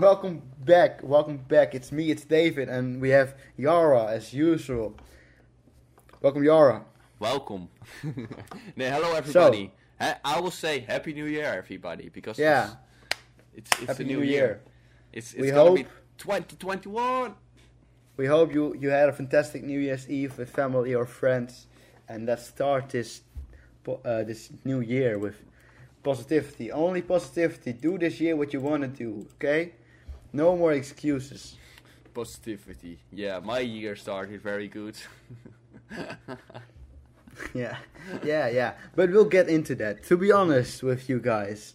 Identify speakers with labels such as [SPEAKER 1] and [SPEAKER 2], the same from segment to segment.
[SPEAKER 1] welcome back, welcome back. It's me, it's David, and we have Yara as usual. Welcome, Yara.
[SPEAKER 2] Welcome. nee, hello everybody. Ha- I will say Happy New Year, everybody, because
[SPEAKER 1] Yeah.
[SPEAKER 2] it's it's, it's a
[SPEAKER 1] New
[SPEAKER 2] new
[SPEAKER 1] Year.
[SPEAKER 2] year. It's it's
[SPEAKER 1] We hope-
[SPEAKER 2] be 2021.
[SPEAKER 1] We hope you you had a fantastic New Year's Eve with family or friends, and let's start this uh, this new year with positivity. Only positivity. Do this year what you want to do. Okay, no more excuses.
[SPEAKER 2] Positivity. Yeah, my year started very good.
[SPEAKER 1] yeah, yeah, yeah. But we'll get into that. To be honest with you guys,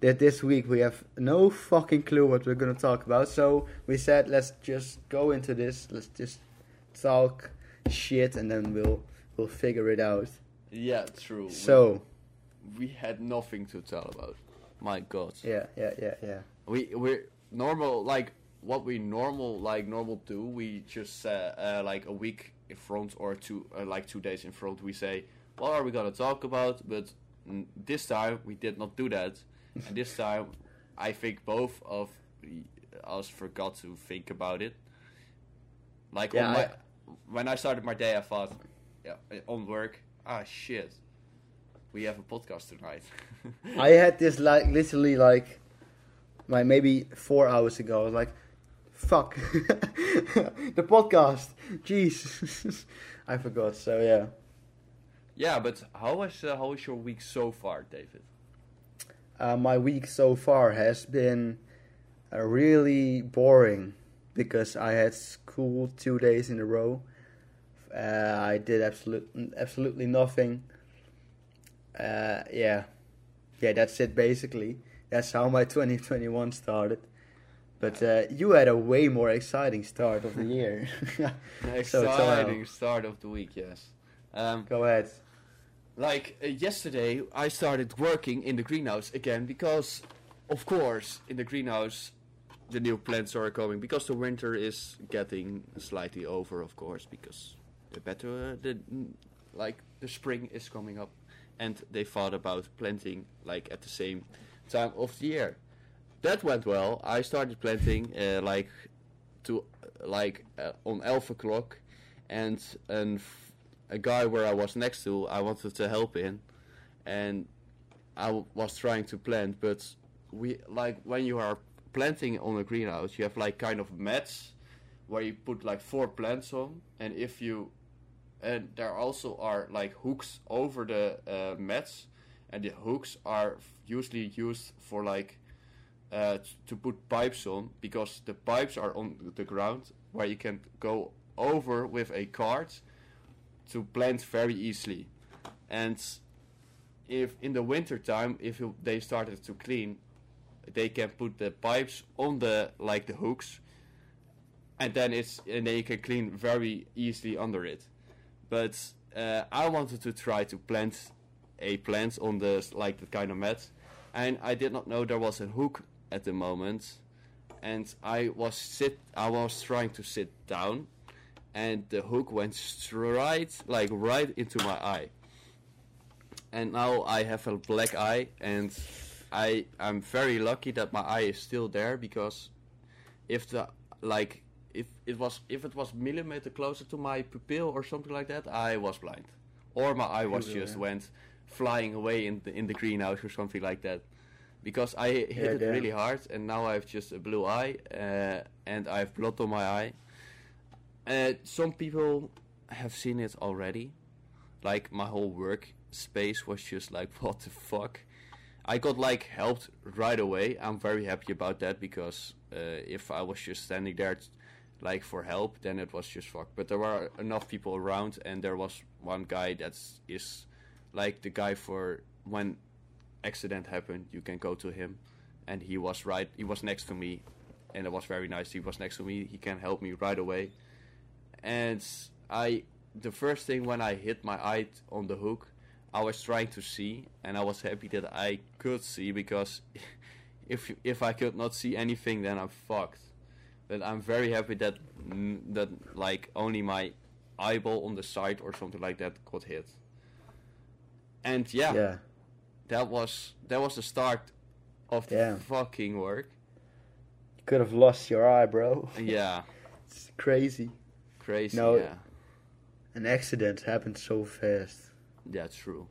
[SPEAKER 1] that this week we have no fucking clue what we're gonna talk about. So we said let's just go into this. Let's just talk shit, and then we'll we'll figure it out.
[SPEAKER 2] yeah, true. We-
[SPEAKER 1] So
[SPEAKER 2] we, had nothing to tell about. My God.
[SPEAKER 1] yeah, yeah, yeah, yeah.
[SPEAKER 2] We we're normal like what we normal like normal do. We just uh, uh, like a week in front or two uh, like two days in front. We say what are we gonna talk about? But this time we did not do that, and this time I think both of us forgot to think about it. Like
[SPEAKER 1] Yeah,
[SPEAKER 2] on my,
[SPEAKER 1] I-
[SPEAKER 2] when I started my day, I thought, yeah, on work. Ah shit, we have a podcast tonight.
[SPEAKER 1] I had this like literally like, like maybe four hours ago. I was like, "Fuck, the podcast." Jeez, I forgot. So yeah.
[SPEAKER 2] Yeah, but how was uh, how was your week so far, David?
[SPEAKER 1] Uh, my week so far has been uh, really boring because I had school two days in a row. Uh, I did absolute, absolutely nothing. Uh, yeah, yeah, that's it basically. That's how my 2021 started. But uh, you had a way more exciting start of the year. So, so,
[SPEAKER 2] Exciting start of the week, yes. Um,
[SPEAKER 1] Go ahead.
[SPEAKER 2] like uh, yesterday, I started working in the greenhouse again because, of course, in the greenhouse, the new plants are coming because the winter is getting slightly over, of course, because the better uh, the like the spring is coming up, and they thought about planting like at the same time of the year. That went well. I started planting uh, like to like uh, on elf o'clock, and and a guy where I was next to, I wanted to help in, and I was trying to plant, but we like when you are planting on a greenhouse, you have like kind of mats where you put like four plants on, and if you and there also are like hooks over the uh, mats, and the hooks are usually used for like uh, to put pipes on because the pipes are on the ground where you can go over with a cart to plant very easily. And if in the winter time, if you, they started to clean, they can put the pipes on the like the hooks, and then it's and then you can clean very easily under it. But uh, I wanted to try to plant a plant on the like the kind of mat, and I did not know there was a hook at the moment, and I was sit I was trying to sit down, and the hook went straight like right into my eye. And now I have a black eye, and I I'm very lucky that my eye is still there because if the like if it was if it was millimeter closer to my pupil or something like that, I was blind, or my eye was just
[SPEAKER 1] yeah.
[SPEAKER 2] went flying away in the in the greenhouse or something like that, because I hit
[SPEAKER 1] Yeah,
[SPEAKER 2] it really hard, and now I have just a blue eye, uh, and I have blood on my eye. Uh, some people have seen it already, like my whole work space was just like what the fuck. I got like helped right away. I'm very happy about that because uh, if I was just standing there, like for help, then it was just fucked. But there were enough people around, and there was one guy that is like the guy for when accident happened, you can go to him, and he was right. He was next to me, and it was very nice. He was next to me. He can help me right away, and I. The first thing when I hit my eye on the hook, I was trying to see, and I was happy that I could see because if if I could not see anything, then I'm fucked. But I'm very happy that that like only my eyeball on the side or something like that got hit. And yeah,
[SPEAKER 1] Yeah.
[SPEAKER 2] that was that was the start of the
[SPEAKER 1] Yeah.
[SPEAKER 2] fucking work.
[SPEAKER 1] You could have lost your eye, bro.
[SPEAKER 2] Yeah,
[SPEAKER 1] It's crazy.
[SPEAKER 2] crazy.
[SPEAKER 1] No,
[SPEAKER 2] yeah,
[SPEAKER 1] An accident happened so fast.
[SPEAKER 2] yeah, true.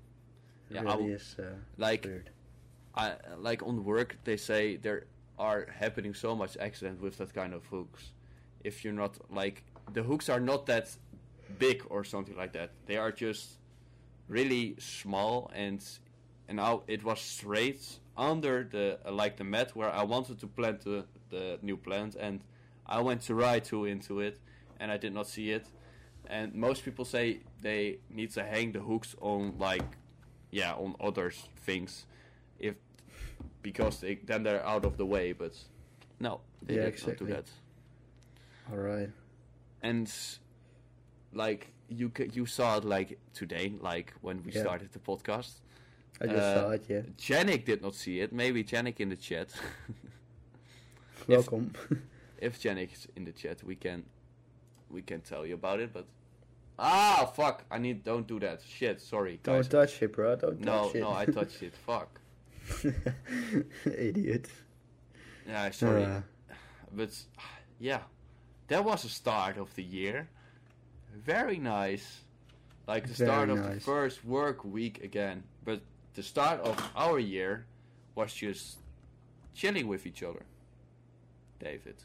[SPEAKER 1] It
[SPEAKER 2] Yeah,
[SPEAKER 1] really is uh,
[SPEAKER 2] like
[SPEAKER 1] weird.
[SPEAKER 2] I like on work they say there are happening so much accident with that kind of hooks. If you're not like the hooks are not that big or something like that. They are just really small and and now it was straight under the like the mat where I wanted to plant the the new plant and I went to ride to into it and I did not see it. And most people say they need to hang the hooks on like yeah on other things if because they, then they're out of the way but no they
[SPEAKER 1] Yeah,
[SPEAKER 2] did not do that
[SPEAKER 1] All right.
[SPEAKER 2] and like you you saw it like today like when we
[SPEAKER 1] Yeah.
[SPEAKER 2] started the podcast
[SPEAKER 1] I just
[SPEAKER 2] Uh,
[SPEAKER 1] saw it. Yeah.
[SPEAKER 2] Janik did not see it maybe Janik in the chat
[SPEAKER 1] Welcome.
[SPEAKER 2] if Janik is in the chat we can we can tell you about it but ah fuck I need don't do that shit sorry
[SPEAKER 1] Don't touch it, bro. Don't
[SPEAKER 2] no
[SPEAKER 1] touch it.
[SPEAKER 2] No, no I touched it fuck
[SPEAKER 1] Idiot.
[SPEAKER 2] yeah sorry
[SPEAKER 1] Uh,
[SPEAKER 2] but yeah, that was the start of the year. Very nice. Like the
[SPEAKER 1] Very
[SPEAKER 2] start of the first work week again. But the start of our year was just chilling with each other. David.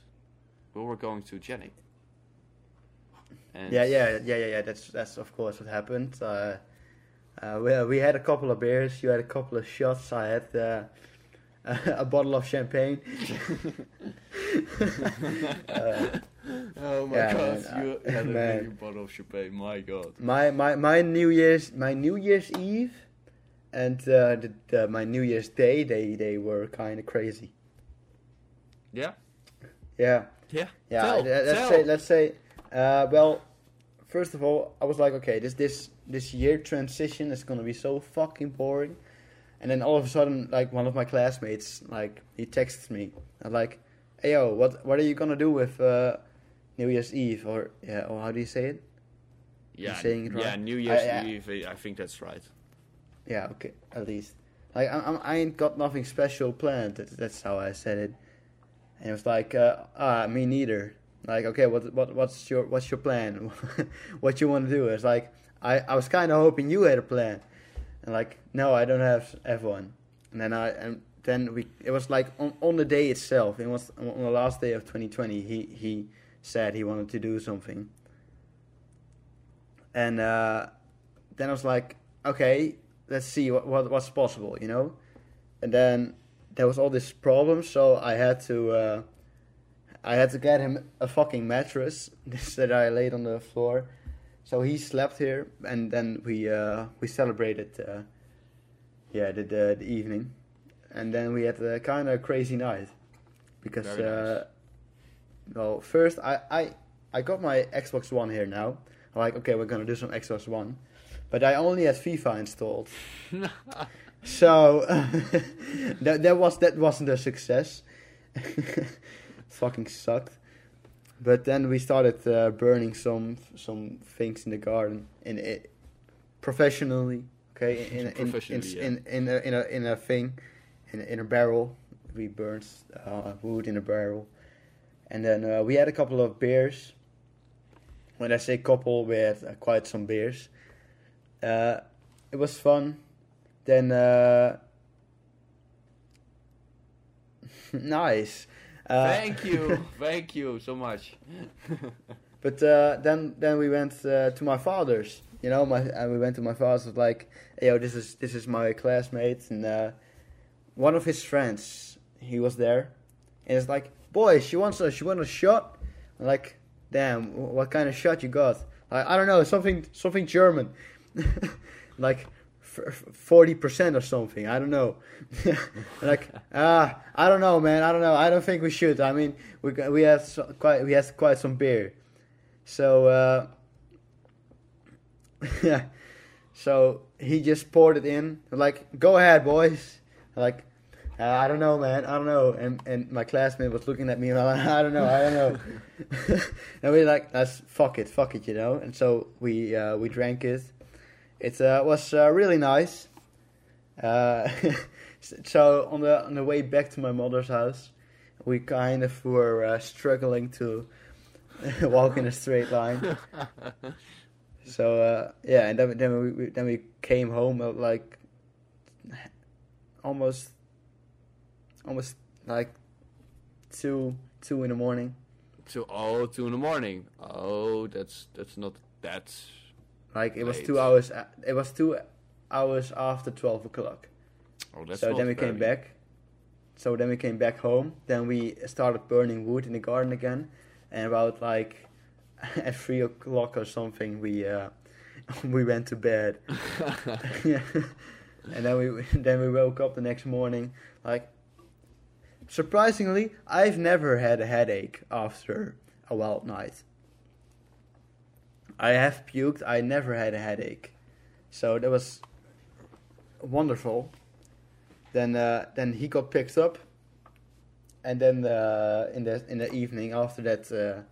[SPEAKER 2] We were going to Jenny. And
[SPEAKER 1] yeah, yeah, yeah, yeah, yeah. That's that's of course what happened. Uh, uh, we we had a couple of beers. You had a couple of shots. I had uh, a bottle of champagne. Uh,
[SPEAKER 2] oh my
[SPEAKER 1] yeah,
[SPEAKER 2] god,
[SPEAKER 1] man,
[SPEAKER 2] you had a big bottle of champagne, my god.
[SPEAKER 1] my my my New Year's my New Year's Eve and uh, the, the, my New Year's Day they they were kind of crazy.
[SPEAKER 2] Yeah?
[SPEAKER 1] Yeah.
[SPEAKER 2] Yeah.
[SPEAKER 1] Yeah,
[SPEAKER 2] Tell,
[SPEAKER 1] let's
[SPEAKER 2] tell.
[SPEAKER 1] say let's say uh, well first of all I was like okay this this this year transition is gonna be so fucking boring and then all of a sudden like one of my classmates like he texts me and like hey yo what what are you gonna do with uh, New Year's Eve or yeah or how do you say it?
[SPEAKER 2] Yeah,
[SPEAKER 1] saying it
[SPEAKER 2] yeah. New Year's
[SPEAKER 1] I-
[SPEAKER 2] Eve, I think that's right.
[SPEAKER 1] yeah okay at least. Like I, I'm- I ain't got nothing special planned that, that's how I said it. And it was like uh, ah me neither. Like okay what what what's your what's your plan? What you want to do? It's like I, I was kind of hoping you had a plan. And like no I don't have have one. And then I and then we it was like on, on the day itself it was on the last day of 2020 he he said he wanted to do something. And uh, then I was like okay let's see what, what what's possible you know? And then there was all this problem so I had to uh, I had to get him a fucking mattress that I laid on the floor. So he slept here and then we uh, we celebrated uh, yeah the, the the evening. And then we had a kind of crazy night because
[SPEAKER 2] nice.
[SPEAKER 1] Well first I, I I got my Xbox One here now I'm like okay we're gonna do some Xbox One but I only had FIFA installed so that that was that wasn't a success. Fucking sucked. But then we started uh, burning some some things in the garden in it professionally. Okay, in in in
[SPEAKER 2] yeah.
[SPEAKER 1] in, in, a, in a in a thing, in a, in a barrel. We burned uh, wood in a barrel, and then uh, we had a couple of beers. When I say couple, we had uh, quite some beers. Uh, it was fun. Then uh, nice. Uh,
[SPEAKER 2] thank you, thank you so much.
[SPEAKER 1] But uh, then then we went uh, to my father's. You know, my and we went to my father's. was Like, hey, yo, this is this is my classmate, and uh, one of his friends. He was there, and it's like, boy, she wants a she wants a shot. I'm like, damn, what kind of shot you got? Like, I don't know, something something German, like forty percent or something. I don't know. like, ah, I don't know, man. I don't know. I don't think we should. I mean, we we had so, quite we had quite some beer. So uh, yeah, so he just poured it in. Like, go ahead, boys. Like, uh, I don't know, man. I don't know. And and my classmate was looking at me. And I'm like, I don't know. I don't know. and we like, let's fuck it, fuck it, you know. And so we uh, we drank it. It uh, was uh, really nice. Uh, so on the on the way back to my mother's house, we kind of were uh, struggling to walk in a straight line. So uh, yeah, and then then we, we then we came home at like almost almost like two two in the morning.
[SPEAKER 2] to oh two in the morning. Oh, that's that's not that's
[SPEAKER 1] Like it was two hours. It was two hours after twelve o'clock.
[SPEAKER 2] oh that's
[SPEAKER 1] so then we came back. So then we came back home. Then we started burning wood in the garden again, and about like at three o'clock or something, we uh, we went to bed. yeah, and then we then we woke up the next morning. Like surprisingly, I've never had a headache after a wild night. I have puked. I never had a headache, so that was wonderful. Then uh, then he got picked up, and then uh, in the in the evening after that, uh,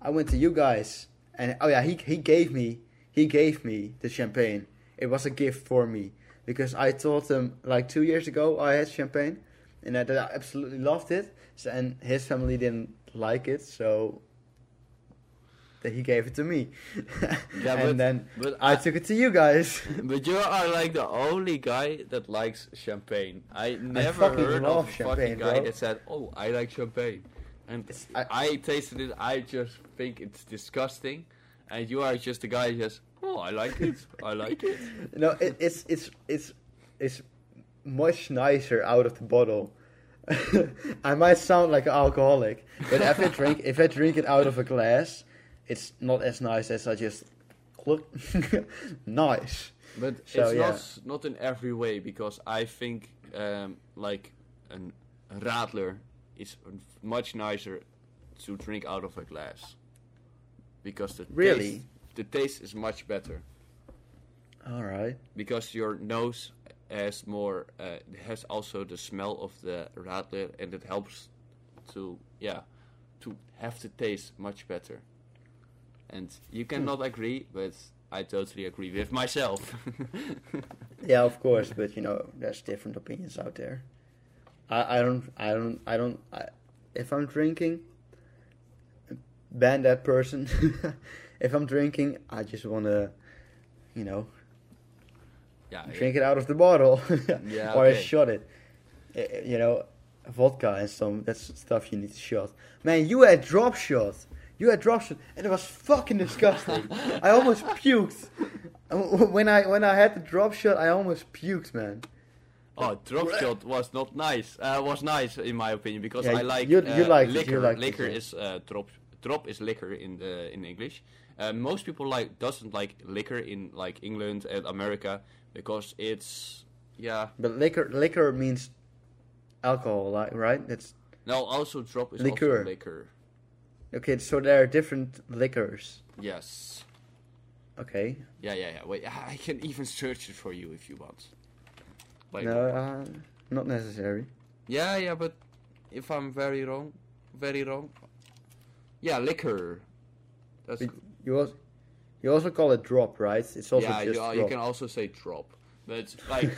[SPEAKER 1] I went to you guys, and oh yeah, he he gave me he gave me the champagne. It was a gift for me because I told him like two years ago I had champagne, and that I absolutely loved it. So, and his family didn't like it, so that he gave it to me.
[SPEAKER 2] Yeah,
[SPEAKER 1] and
[SPEAKER 2] but-
[SPEAKER 1] then
[SPEAKER 2] but
[SPEAKER 1] I
[SPEAKER 2] I-
[SPEAKER 1] took it to you guys.
[SPEAKER 2] But you are like the only guy that likes champagne. I never
[SPEAKER 1] fucking
[SPEAKER 2] heard of a fucking guy
[SPEAKER 1] bro.
[SPEAKER 2] that said, "Oh, I like champagne," and I,
[SPEAKER 1] I-
[SPEAKER 2] tasted it. I just think it's disgusting, and you are just the guy who says, "Oh, I like it. I like it."
[SPEAKER 1] No, it, it's it's it's it's much nicer out of the bottle. I might sound like an alcoholic, but if I drink if I drink it out of a glass, it's not as nice as I just look nice.
[SPEAKER 2] But
[SPEAKER 1] So,
[SPEAKER 2] it's
[SPEAKER 1] yeah.
[SPEAKER 2] not not in every way because I think um, like a radler is much nicer to drink out of a glass because the
[SPEAKER 1] Really?
[SPEAKER 2] taste, the taste is much better
[SPEAKER 1] All right.
[SPEAKER 2] because your nose has more uh, has also the smell of the radler and it helps to yeah to have the taste much better and you cannot agree but I totally agree with myself
[SPEAKER 1] Yeah, of course, but you know, there's different opinions out there. I, I don't I don't I don't I, if I'm drinking ban that person. if I'm drinking, I just want to you know,
[SPEAKER 2] yeah
[SPEAKER 1] drink it out of the bottle
[SPEAKER 2] Yeah,
[SPEAKER 1] or
[SPEAKER 2] okay.
[SPEAKER 1] shot it. Eh, You know, vodka and some that's stuff you need to shot. Man, you had drop shot. You had drop shot, and it was fucking disgusting. I almost puked when I when I had the drop shot. I almost puked, man.
[SPEAKER 2] Oh, drop shot was not nice. Uh, was nice in my opinion because
[SPEAKER 1] Yeah,
[SPEAKER 2] I like
[SPEAKER 1] you-
[SPEAKER 2] uh,
[SPEAKER 1] you it, you
[SPEAKER 2] liquor. liquor is uh, drop. Drop is liquor in the in English. Uh, most people like doesn't like liquor in like England and America because it's yeah.
[SPEAKER 1] But liquor liquor means alcohol, right? That's
[SPEAKER 2] No, also drop is
[SPEAKER 1] Liqueur.
[SPEAKER 2] also liquor.
[SPEAKER 1] okay. So there are different liquors.
[SPEAKER 2] Yes.
[SPEAKER 1] Okay.
[SPEAKER 2] Yeah, yeah, yeah. Wait, I can even search it for you if you want.
[SPEAKER 1] No, uh, not necessary.
[SPEAKER 2] Yeah, yeah, but if I'm very wrong, very wrong. Yeah, liquor. That's
[SPEAKER 1] But you also you also call it drop, right? It's also
[SPEAKER 2] yeah,
[SPEAKER 1] just
[SPEAKER 2] you, you can also say drop, but like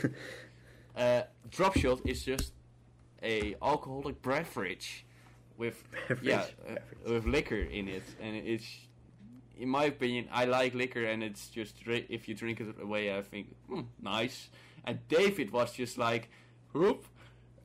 [SPEAKER 2] uh, drop shot is just a alcoholic beverage with
[SPEAKER 1] Beverage,
[SPEAKER 2] yeah uh, with liquor in it, and it's in my opinion I like liquor, and it's just if you drink it away, I think hmm, nice. And David was just like, whoop.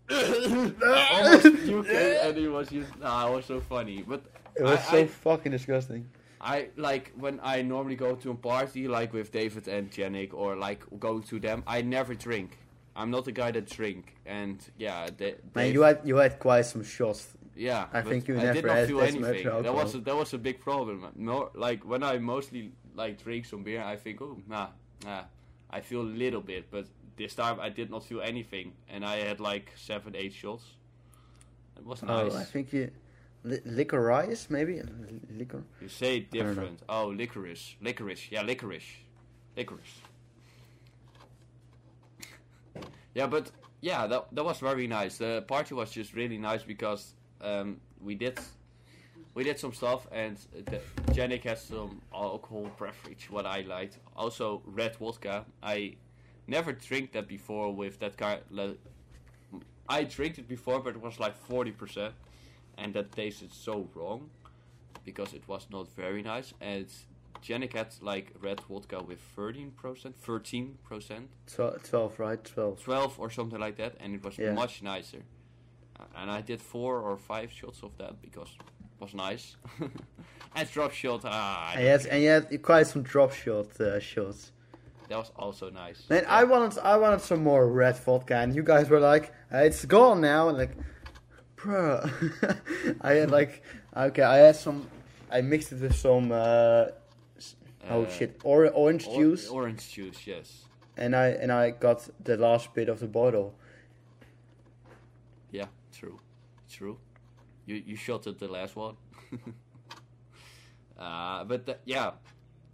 [SPEAKER 2] almost puking, and he was just nah, it was so funny, but
[SPEAKER 1] It was
[SPEAKER 2] I,
[SPEAKER 1] so
[SPEAKER 2] I,
[SPEAKER 1] fucking disgusting.
[SPEAKER 2] I like when I normally go to a party, like with David and Janik, or like going to them. I never drink. I'm not the guy that drink, and yeah, they,
[SPEAKER 1] Man, you had you had quite some shots.
[SPEAKER 2] yeah.
[SPEAKER 1] I think you
[SPEAKER 2] I
[SPEAKER 1] never
[SPEAKER 2] did not
[SPEAKER 1] had
[SPEAKER 2] feel anything. That was a, that was a big problem. More like when I mostly like drink some beer, I think, oh, nah, nah, I feel a little bit, but this time I did not feel anything, and I had like seven, eight shots. It was nice.
[SPEAKER 1] Oh, I think you li- licorice maybe liquor.
[SPEAKER 2] You say different. Oh, licorice. Licorice. Yeah, licorice. Licorice. yeah, but yeah, that that was very nice. The party was just really nice because um, we did we did some stuff and the, Janik has some alcohol beverage what I liked. Also red vodka. I never drink that before with that kind. Like, I drank it before, but it was like forty percent. And that tasted so wrong because it was not very nice. And Janik had like red vodka with thirteen percent, thirteen percent,
[SPEAKER 1] Tw- Twelve, right? Twelve.
[SPEAKER 2] twelve or something like that, and it was
[SPEAKER 1] Yeah.
[SPEAKER 2] much nicer. And I did four or five shots of that because it was nice. and drop shot, ah,
[SPEAKER 1] And you had, and you had quite some drop shot uh, shots.
[SPEAKER 2] that was also nice.
[SPEAKER 1] Man, I wanted, I wanted some more red vodka, and you guys were like, "It's gone now." And like, bro, I had like, okay, I had some, I mixed it with some, uh, oh
[SPEAKER 2] Uh,
[SPEAKER 1] shit, or, orange
[SPEAKER 2] or-
[SPEAKER 1] juice,
[SPEAKER 2] Orange juice, yes.
[SPEAKER 1] and I and I got the last bit of the bottle.
[SPEAKER 2] Yeah, true, true. You you shot at the last one. uh, but yeah,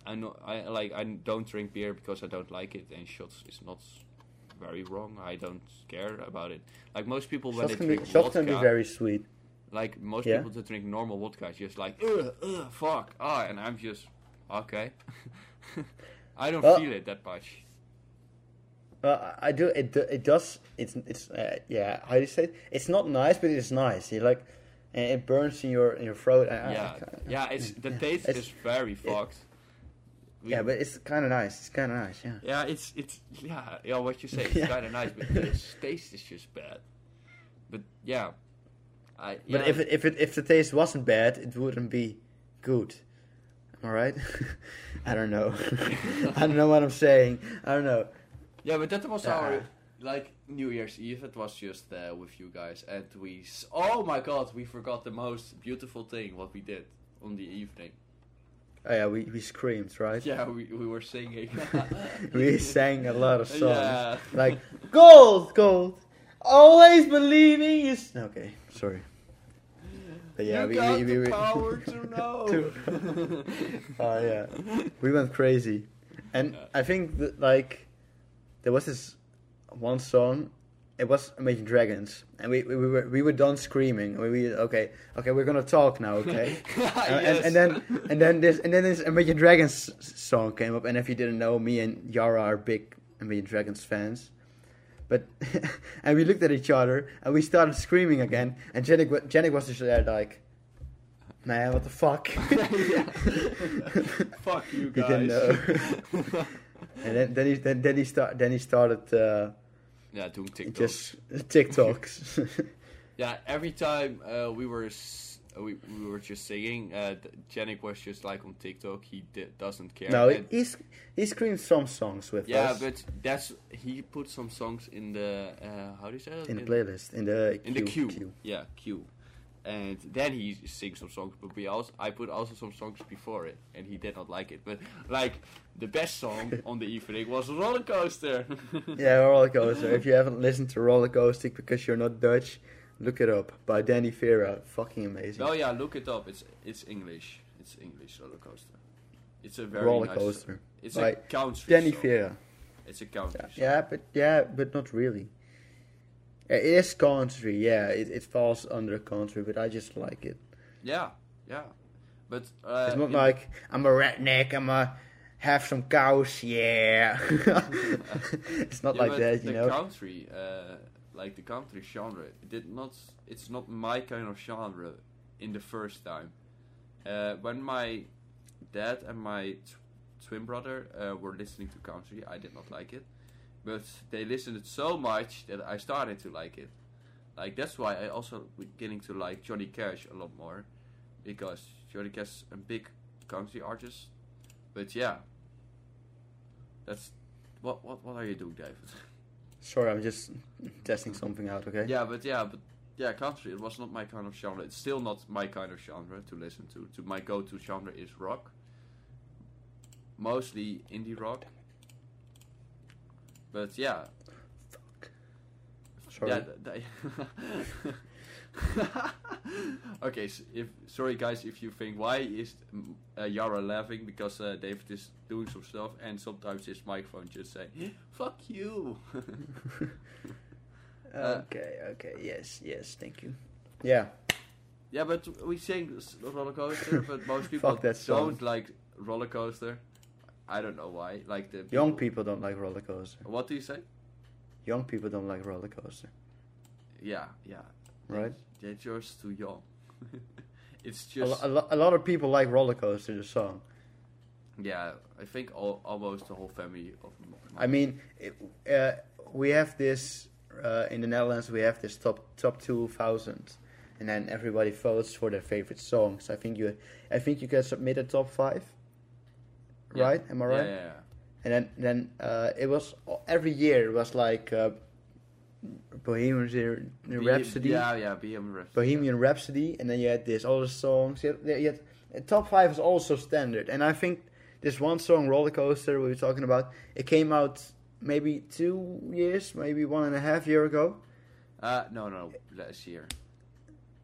[SPEAKER 2] I know I like I don't drink beer because I don't like it, and shots is not very wrong. I don't care about it. Like most people when
[SPEAKER 1] Shots
[SPEAKER 2] they
[SPEAKER 1] can be,
[SPEAKER 2] drink
[SPEAKER 1] shots
[SPEAKER 2] vodka,
[SPEAKER 1] can be very sweet.
[SPEAKER 2] like most
[SPEAKER 1] Yeah.
[SPEAKER 2] people that drink normal vodka, is just like ugh, ugh, fuck, ah, and I'm just okay. I don't
[SPEAKER 1] Well-
[SPEAKER 2] feel it that much.
[SPEAKER 1] Uh, I do. It it does. It's it's uh, yeah. How do you say it? It's not nice, but it's nice. You like, it burns in your in your throat. I, I- I
[SPEAKER 2] yeah, yeah. It's the
[SPEAKER 1] yeah.
[SPEAKER 2] taste
[SPEAKER 1] It's-
[SPEAKER 2] is very fucked. We-
[SPEAKER 1] yeah, but it's kind of nice. It's kind of nice. Yeah.
[SPEAKER 2] Yeah, it's it's yeah, yeah. What you say, it's
[SPEAKER 1] Yeah.
[SPEAKER 2] kind of nice, but the taste is just bad. But yeah, I.
[SPEAKER 1] But if it, if it if the taste wasn't bad, it wouldn't be good. All right. I don't know. I don't know what I'm saying. I don't know.
[SPEAKER 2] yeah, but that was
[SPEAKER 1] Yeah.
[SPEAKER 2] our like New Year's Eve. It was just there with you guys, and we. Oh my God, we forgot the most beautiful thing what we did on the evening.
[SPEAKER 1] Oh yeah, we we screamed, right?
[SPEAKER 2] Yeah, we we were singing.
[SPEAKER 1] We sang a lot of songs.
[SPEAKER 2] Yeah.
[SPEAKER 1] Like gold, gold. Always believing is okay. Sorry. But yeah,
[SPEAKER 2] you
[SPEAKER 1] we,
[SPEAKER 2] got
[SPEAKER 1] we, we,
[SPEAKER 2] the
[SPEAKER 1] we
[SPEAKER 2] power to know.
[SPEAKER 1] Oh yeah, we went crazy, and. I think that like there was this one song. It was Imagine Dragons, and we, we, we were we were done screaming. We, we okay okay we're gonna talk now okay. And- and, and then and then this and then this Imagine Dragons song came up, and if you didn't know, me and Yara are big Imagine Dragons fans. But and we looked at each other and we started screaming again. And Janik, Janik was just there like, man, what the fuck?
[SPEAKER 2] Fuck you
[SPEAKER 1] He
[SPEAKER 2] guys.
[SPEAKER 1] didn't know. and then, then he then, then he start then he started uh,
[SPEAKER 2] yeah, doing TikTok.
[SPEAKER 1] just TikToks.
[SPEAKER 2] Yeah, every time uh, we were we, we were just singing, uh, Janik was just like on TikTok. He doesn't care.
[SPEAKER 1] no,
[SPEAKER 2] And-
[SPEAKER 1] he's he screamed some songs with
[SPEAKER 2] yeah,
[SPEAKER 1] us Yeah,
[SPEAKER 2] but that's he put some songs in the uh, how do you say it?
[SPEAKER 1] in the playlist in the
[SPEAKER 2] in the queue.
[SPEAKER 1] queue.
[SPEAKER 2] Yeah, queue. And then he sings some songs, but we also I put also some songs before it, and he did not like it. But like the best song on the evening was Roller Coaster.
[SPEAKER 1] Yeah, roller coaster. if you haven't listened to roller coaster because you're not Dutch, look it up by Danny Vera. Fucking amazing.
[SPEAKER 2] Oh yeah, look it up. It's it's English. It's English roller coaster. It's a very
[SPEAKER 1] roller
[SPEAKER 2] nice
[SPEAKER 1] coaster.
[SPEAKER 2] It's
[SPEAKER 1] by
[SPEAKER 2] a country.
[SPEAKER 1] Danny
[SPEAKER 2] song.
[SPEAKER 1] Vera.
[SPEAKER 2] It's a country.
[SPEAKER 1] Yeah,
[SPEAKER 2] song.
[SPEAKER 1] yeah, but yeah, but not really. It is country, yeah. It, it falls under country, but I just like it.
[SPEAKER 2] Yeah, yeah. But uh,
[SPEAKER 1] It's not like I'm a redneck. I'm a have some cows, yeah. it's not
[SPEAKER 2] yeah,
[SPEAKER 1] like that, you
[SPEAKER 2] the
[SPEAKER 1] know.
[SPEAKER 2] country, uh, like the country genre, did not. It's not my kind of genre. In the first time, uh, when my dad and my t- twin brother uh, were listening to country, I did not like it. But they listened it so much that I started to like it. Like that's why I also beginning to like Johnny Cash a lot more, because Johnny Cash is a big country artist. But yeah, that's what what what are you doing, David?
[SPEAKER 1] Sorry, I'm just testing something out. Okay.
[SPEAKER 2] Yeah, but yeah, but yeah, country. It was not my kind of genre. It's still not my kind of genre to listen to. To my go-to genre is rock, mostly indie rock. But yeah, Fuck.
[SPEAKER 1] Sorry.
[SPEAKER 2] yeah. okay, so if sorry guys, if you think why is uh, Yara laughing because uh, David is doing some stuff and sometimes his microphone just say "fuck you." Uh,
[SPEAKER 1] okay. Okay. Yes. Yes. Thank you. Yeah.
[SPEAKER 2] Yeah, but we sing roller coaster, but most people
[SPEAKER 1] Fuck that song.
[SPEAKER 2] don't like roller coaster. I don't know why. Like the
[SPEAKER 1] Young people don't like roller coaster.
[SPEAKER 2] What do you say?
[SPEAKER 1] Young people don't like roller coaster,
[SPEAKER 2] Yeah, yeah.
[SPEAKER 1] Right?
[SPEAKER 2] They're just too young. it's just
[SPEAKER 1] a, lo- a lot of people like Roller Coaster, the song.
[SPEAKER 2] yeah. I think all, almost the whole family of.
[SPEAKER 1] I mean, it, uh, we have this uh, in the Netherlands. We have this top top two thousand, and then everybody votes for their favorite songs. I think you, I think you can submit a top five.
[SPEAKER 2] Yeah.
[SPEAKER 1] Right? Am I
[SPEAKER 2] Yeah,
[SPEAKER 1] right?
[SPEAKER 2] yeah, yeah.
[SPEAKER 1] And then then uh, it was every year it was like uh, Bohemian Rhapsody.
[SPEAKER 2] Yeah, yeah, Bohemian Rhapsody.
[SPEAKER 1] Bohemian Rhapsody, and then you had this other songs. You had, you had, top five is also standard, and I think this one song, Roller Coaster, we were talking about, it came out maybe two years, maybe one and a half year ago.
[SPEAKER 2] Uh, no, no, last year.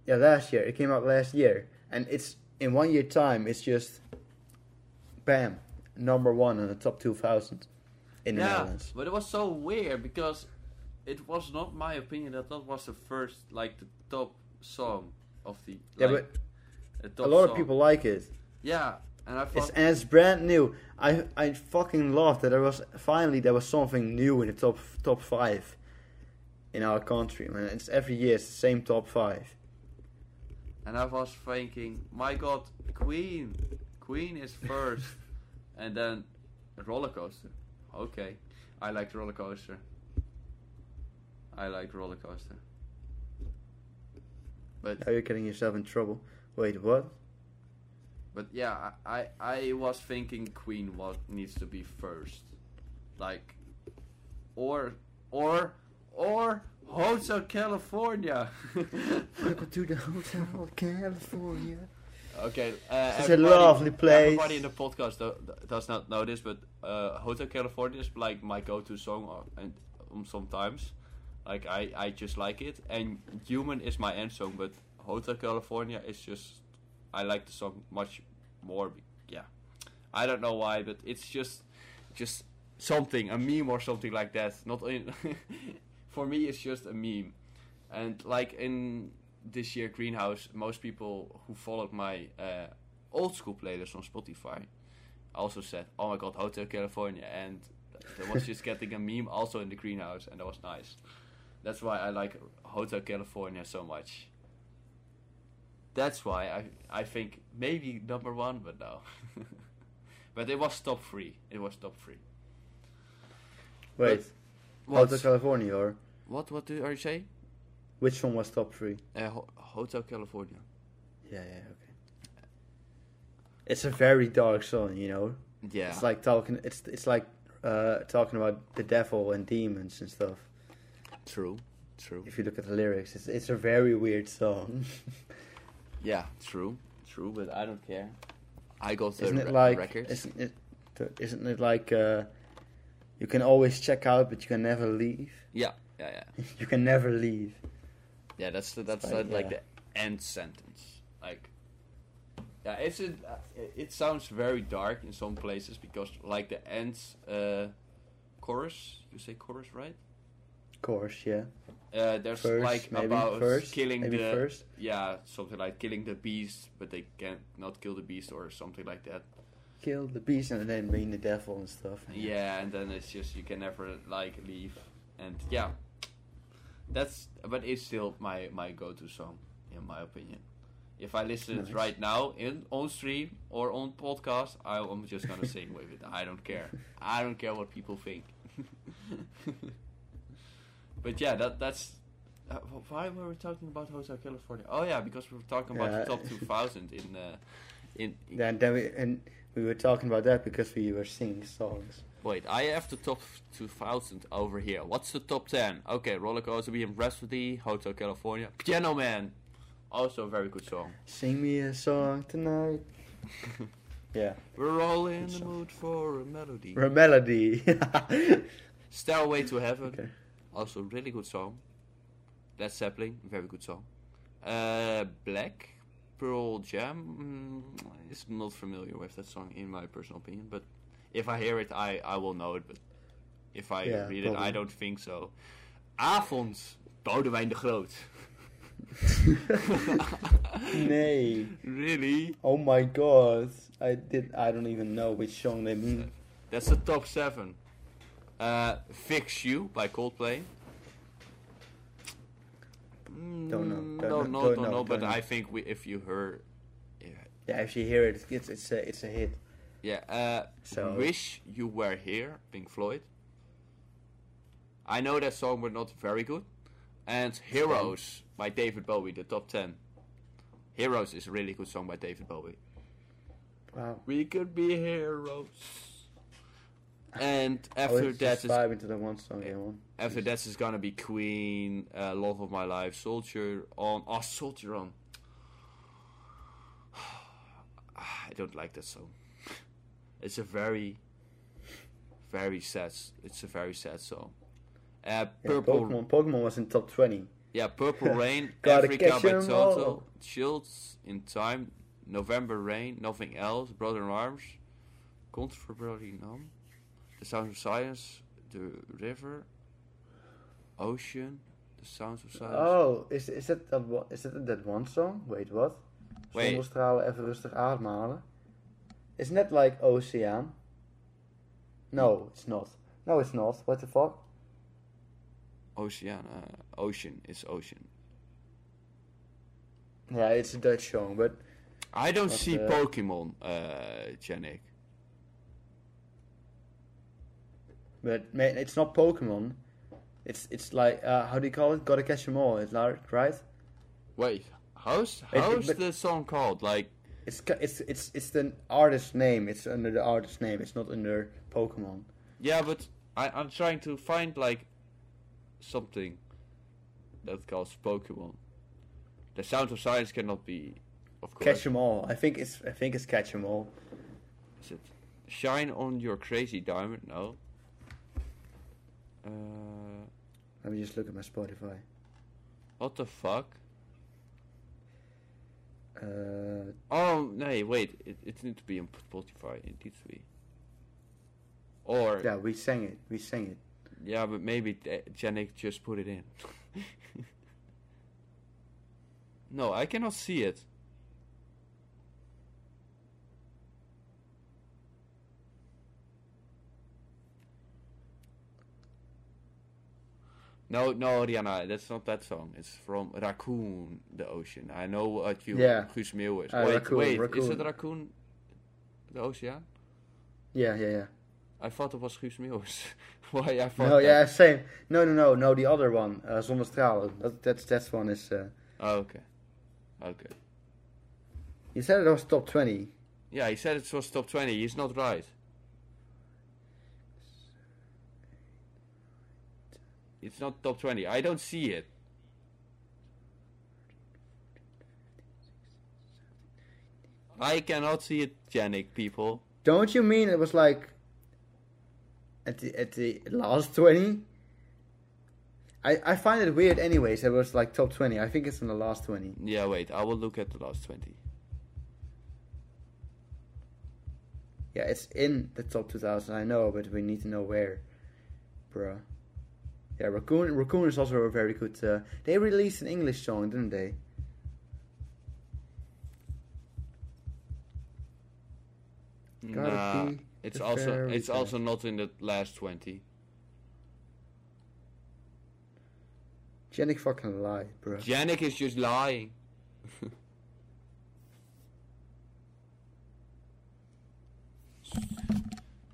[SPEAKER 1] Yeah, last year. It came out last year, and it's in one year time. It's just, bam, number one in the top two thousand in the
[SPEAKER 2] yeah,
[SPEAKER 1] Netherlands.
[SPEAKER 2] but it was so weird because it was not my opinion that that was the first, like the top song of the.
[SPEAKER 1] Yeah,
[SPEAKER 2] like, the
[SPEAKER 1] A lot of people like it.
[SPEAKER 2] Yeah, and I
[SPEAKER 1] It's, and it's brand new. I I fucking love that there was finally there was something new in the top top five in our country. Man, it's every year it's the same top five.
[SPEAKER 2] And I was thinking, my God, Queen, Queen is first, and then roller coaster. Okay, I like roller coaster. I like roller coaster. But
[SPEAKER 1] are you're getting yourself in trouble. Wait, what?
[SPEAKER 2] but yeah, I I, I was thinking Queen what needs to be first, like, or or or Hotel California.
[SPEAKER 1] Welcome to the Hotel California.
[SPEAKER 2] Okay, uh,
[SPEAKER 1] It's a lovely place.
[SPEAKER 2] Everybody in the podcast do, does not know this, but uh, Hotel California is like my go-to song, uh, and um, sometimes, like I, I just like it. And Human is my end song, but Hotel California is just I like the song much more. Yeah, I don't know why, but it's just just something, a meme or something like that. Not in for me, it's just a meme, and like in this year Greenhouse, most people who followed my uh, old school playlist on Spotify also said, "Oh my God, Hotel California," and that was just getting a meme also in the Greenhouse, and that was nice. That's why I like Hotel California so much. That's why I I think maybe number one, but no. but it was top three. It was top three.
[SPEAKER 1] Wait? Hotel California or
[SPEAKER 2] What? What do, are you saying?
[SPEAKER 1] which one was top three?
[SPEAKER 2] Uh, Ho- Hotel California.
[SPEAKER 1] Yeah, yeah, okay. It's a very dark song, you know.
[SPEAKER 2] Yeah.
[SPEAKER 1] It's like talking. It's it's like uh, talking about the devil and demons and stuff.
[SPEAKER 2] True. True.
[SPEAKER 1] If you look at the lyrics, it's it's a very weird song.
[SPEAKER 2] Yeah, true, true, but I don't care. I got the
[SPEAKER 1] isn't it
[SPEAKER 2] re-
[SPEAKER 1] like?
[SPEAKER 2] records.
[SPEAKER 1] Isn't it? Isn't it like? Uh, you can always check out, but you can never leave.
[SPEAKER 2] Yeah, yeah, yeah,
[SPEAKER 1] you can never leave.
[SPEAKER 2] yeah. That's the, that's
[SPEAKER 1] like,
[SPEAKER 2] uh, like
[SPEAKER 1] yeah.
[SPEAKER 2] the end sentence. Like, yeah, it's a, it sounds very dark in some places because like the end uh, chorus. You say chorus, right?
[SPEAKER 1] Of course, yeah.
[SPEAKER 2] Uh, there's
[SPEAKER 1] First,
[SPEAKER 2] like
[SPEAKER 1] maybe
[SPEAKER 2] about
[SPEAKER 1] first,
[SPEAKER 2] killing
[SPEAKER 1] maybe
[SPEAKER 2] the
[SPEAKER 1] first.
[SPEAKER 2] yeah something like killing the beast, but they can't not kill the beast or something like that.
[SPEAKER 1] Kill the beast and then being the devil and stuff.
[SPEAKER 2] Yeah, and then it's just you can never like leave, and yeah, that's but it's still my my go-to song in my opinion. If I listen
[SPEAKER 1] Nice.
[SPEAKER 2] right now in on stream or on podcast, I, I'm just gonna sing with it. I don't care. I don't care what people think. but yeah, that that's. Uh, why were we talking about Hotel California? Oh yeah, because we were talking about
[SPEAKER 1] Yeah.
[SPEAKER 2] the top 2000 in uh, in, in
[SPEAKER 1] Then, then we and we were talking about that because we were singing songs.
[SPEAKER 2] Wait, I have the top 2000 over here. What's the top 10? Okay, Roller Coaster, Bohemian Rhapsody, Hotel California, Piano Man. Also a very good song.
[SPEAKER 1] Sing me a song tonight. yeah,
[SPEAKER 2] We're all in
[SPEAKER 1] Good
[SPEAKER 2] the
[SPEAKER 1] song.
[SPEAKER 2] mood for a melody.
[SPEAKER 1] or a melody.
[SPEAKER 2] Stairway to Heaven,
[SPEAKER 1] okay.
[SPEAKER 2] Also really good song. Led Zeppelin, very good song. Uh, Black, Pearl Jam, mm, is not familiar with that song in my personal opinion, but if I hear it, I, I will know it, but if I
[SPEAKER 1] Yeah,
[SPEAKER 2] read it, I don't think so. Avond, Boudewijn de Groot.
[SPEAKER 1] nee.
[SPEAKER 2] Really?
[SPEAKER 1] Oh my god. I did. I don't even know which song they mean.
[SPEAKER 2] That's the top seven. Uh, Fix You by Coldplay.
[SPEAKER 1] Don't know.
[SPEAKER 2] Mm,
[SPEAKER 1] Don't
[SPEAKER 2] no,
[SPEAKER 1] know.
[SPEAKER 2] no,
[SPEAKER 1] Don't
[SPEAKER 2] don't
[SPEAKER 1] know.
[SPEAKER 2] know. But
[SPEAKER 1] Don't know.
[SPEAKER 2] I think we, if you heard, yeah,
[SPEAKER 1] Yeah, if you hear it, it's it's a it's a hit.
[SPEAKER 2] yeah. Uh,
[SPEAKER 1] So-
[SPEAKER 2] wish you were here, Pink Floyd. I know that song, but not very good. And Heroes by David Bowie, the top ten. Heroes is a really good song by David Bowie.
[SPEAKER 1] Wow.
[SPEAKER 2] We could be heroes. And after that
[SPEAKER 1] just
[SPEAKER 2] is
[SPEAKER 1] the one song. Yeah, one.
[SPEAKER 2] after that is gonna be Queen, uh, Love of My Life, Soldier on. Oh, Soldier on. I don't like that song. It's a very, very sad. It's a very sad song. Uh,
[SPEAKER 1] Yeah,
[SPEAKER 2] Purple,
[SPEAKER 1] Pokemon. Pokemon was in top twenty.
[SPEAKER 2] yeah, Purple Rain, Africa by Toto. Child in Time, November Rain, Nothing Else, Brother in Arms, Comfortably Numb, The Sound of Silence, The River, Ocean, The Sounds of Silence.
[SPEAKER 1] Oh, is is that that one, is that that one song? Wait, what? Zonnestralen even rustig ademhalen. Isn't that like Oceaan? No, it's not. No, it's not. What the fuck?
[SPEAKER 2] Ocean, uh, Ocean is Ocean.
[SPEAKER 1] Yeah, it's a Dutch song, but
[SPEAKER 2] I don't see
[SPEAKER 1] uh,
[SPEAKER 2] Pokemon, uh, Janik.
[SPEAKER 1] But man, it's not Pokemon. It's it's like uh, how do you call it? Gotta catch 'em all. It's like right.
[SPEAKER 2] Wait, how's
[SPEAKER 1] It-
[SPEAKER 2] how's
[SPEAKER 1] but-
[SPEAKER 2] the song called? Like,
[SPEAKER 1] It's it's it's it's the artist's name. It's under the artist's name. It's not under Pokemon.
[SPEAKER 2] yeah, but I, I'm trying to find like something that calls Pokemon. The Sound of Silence cannot be, of course.
[SPEAKER 1] Catch 'em all. I think it's I think it's catch 'em all.
[SPEAKER 2] Is it Shine on Your Crazy Diamond? No. Uh,
[SPEAKER 1] Let me just look at my Spotify.
[SPEAKER 2] what the fuck?
[SPEAKER 1] Uh,
[SPEAKER 2] Oh, nee, wait. It, it needs to be on Spotify. It needs to be. Or, yeah,
[SPEAKER 1] we sang it. We sang it.
[SPEAKER 2] Yeah, but maybe Janik just put it in. no, I cannot see it. No, no, Rihanna, that's not that song. It's from Raccoon, the ocean. I know what you,
[SPEAKER 1] Yeah.
[SPEAKER 2] Guus Meeuw is.
[SPEAKER 1] Uh,
[SPEAKER 2] wait,
[SPEAKER 1] Raccoon,
[SPEAKER 2] wait, is it Raccoon, the ocean?
[SPEAKER 1] Yeah, yeah, yeah.
[SPEAKER 2] I thought it was Guus Meeuwis. Why I thought
[SPEAKER 1] No,
[SPEAKER 2] that?
[SPEAKER 1] yeah, same. No, no, no, no. The other one, uh, Zonnestralen. That that's that one is. Uh,
[SPEAKER 2] Oh, okay. Okay.
[SPEAKER 1] you said it was top twenty.
[SPEAKER 2] Yeah, he said it was top 20. He's not right. It's not top 20. I don't see it. I cannot see it, Janik, people.
[SPEAKER 1] Don't you mean it was like at the at the last twenty? I I find it weird. Anyways, it was like top twenty. I think it's in the last twenty.
[SPEAKER 2] Yeah, wait. I will look at the last 20.
[SPEAKER 1] Yeah, it's in the top two thousand. I know, but we need to know where, bruh. Yeah, Racoon. Racoon is also a very good. Uh, they released an English song, didn't they?
[SPEAKER 2] Nah, it's also it's also not in the last 20.
[SPEAKER 1] Janik fucking lie, bro.
[SPEAKER 2] Janik is just lying.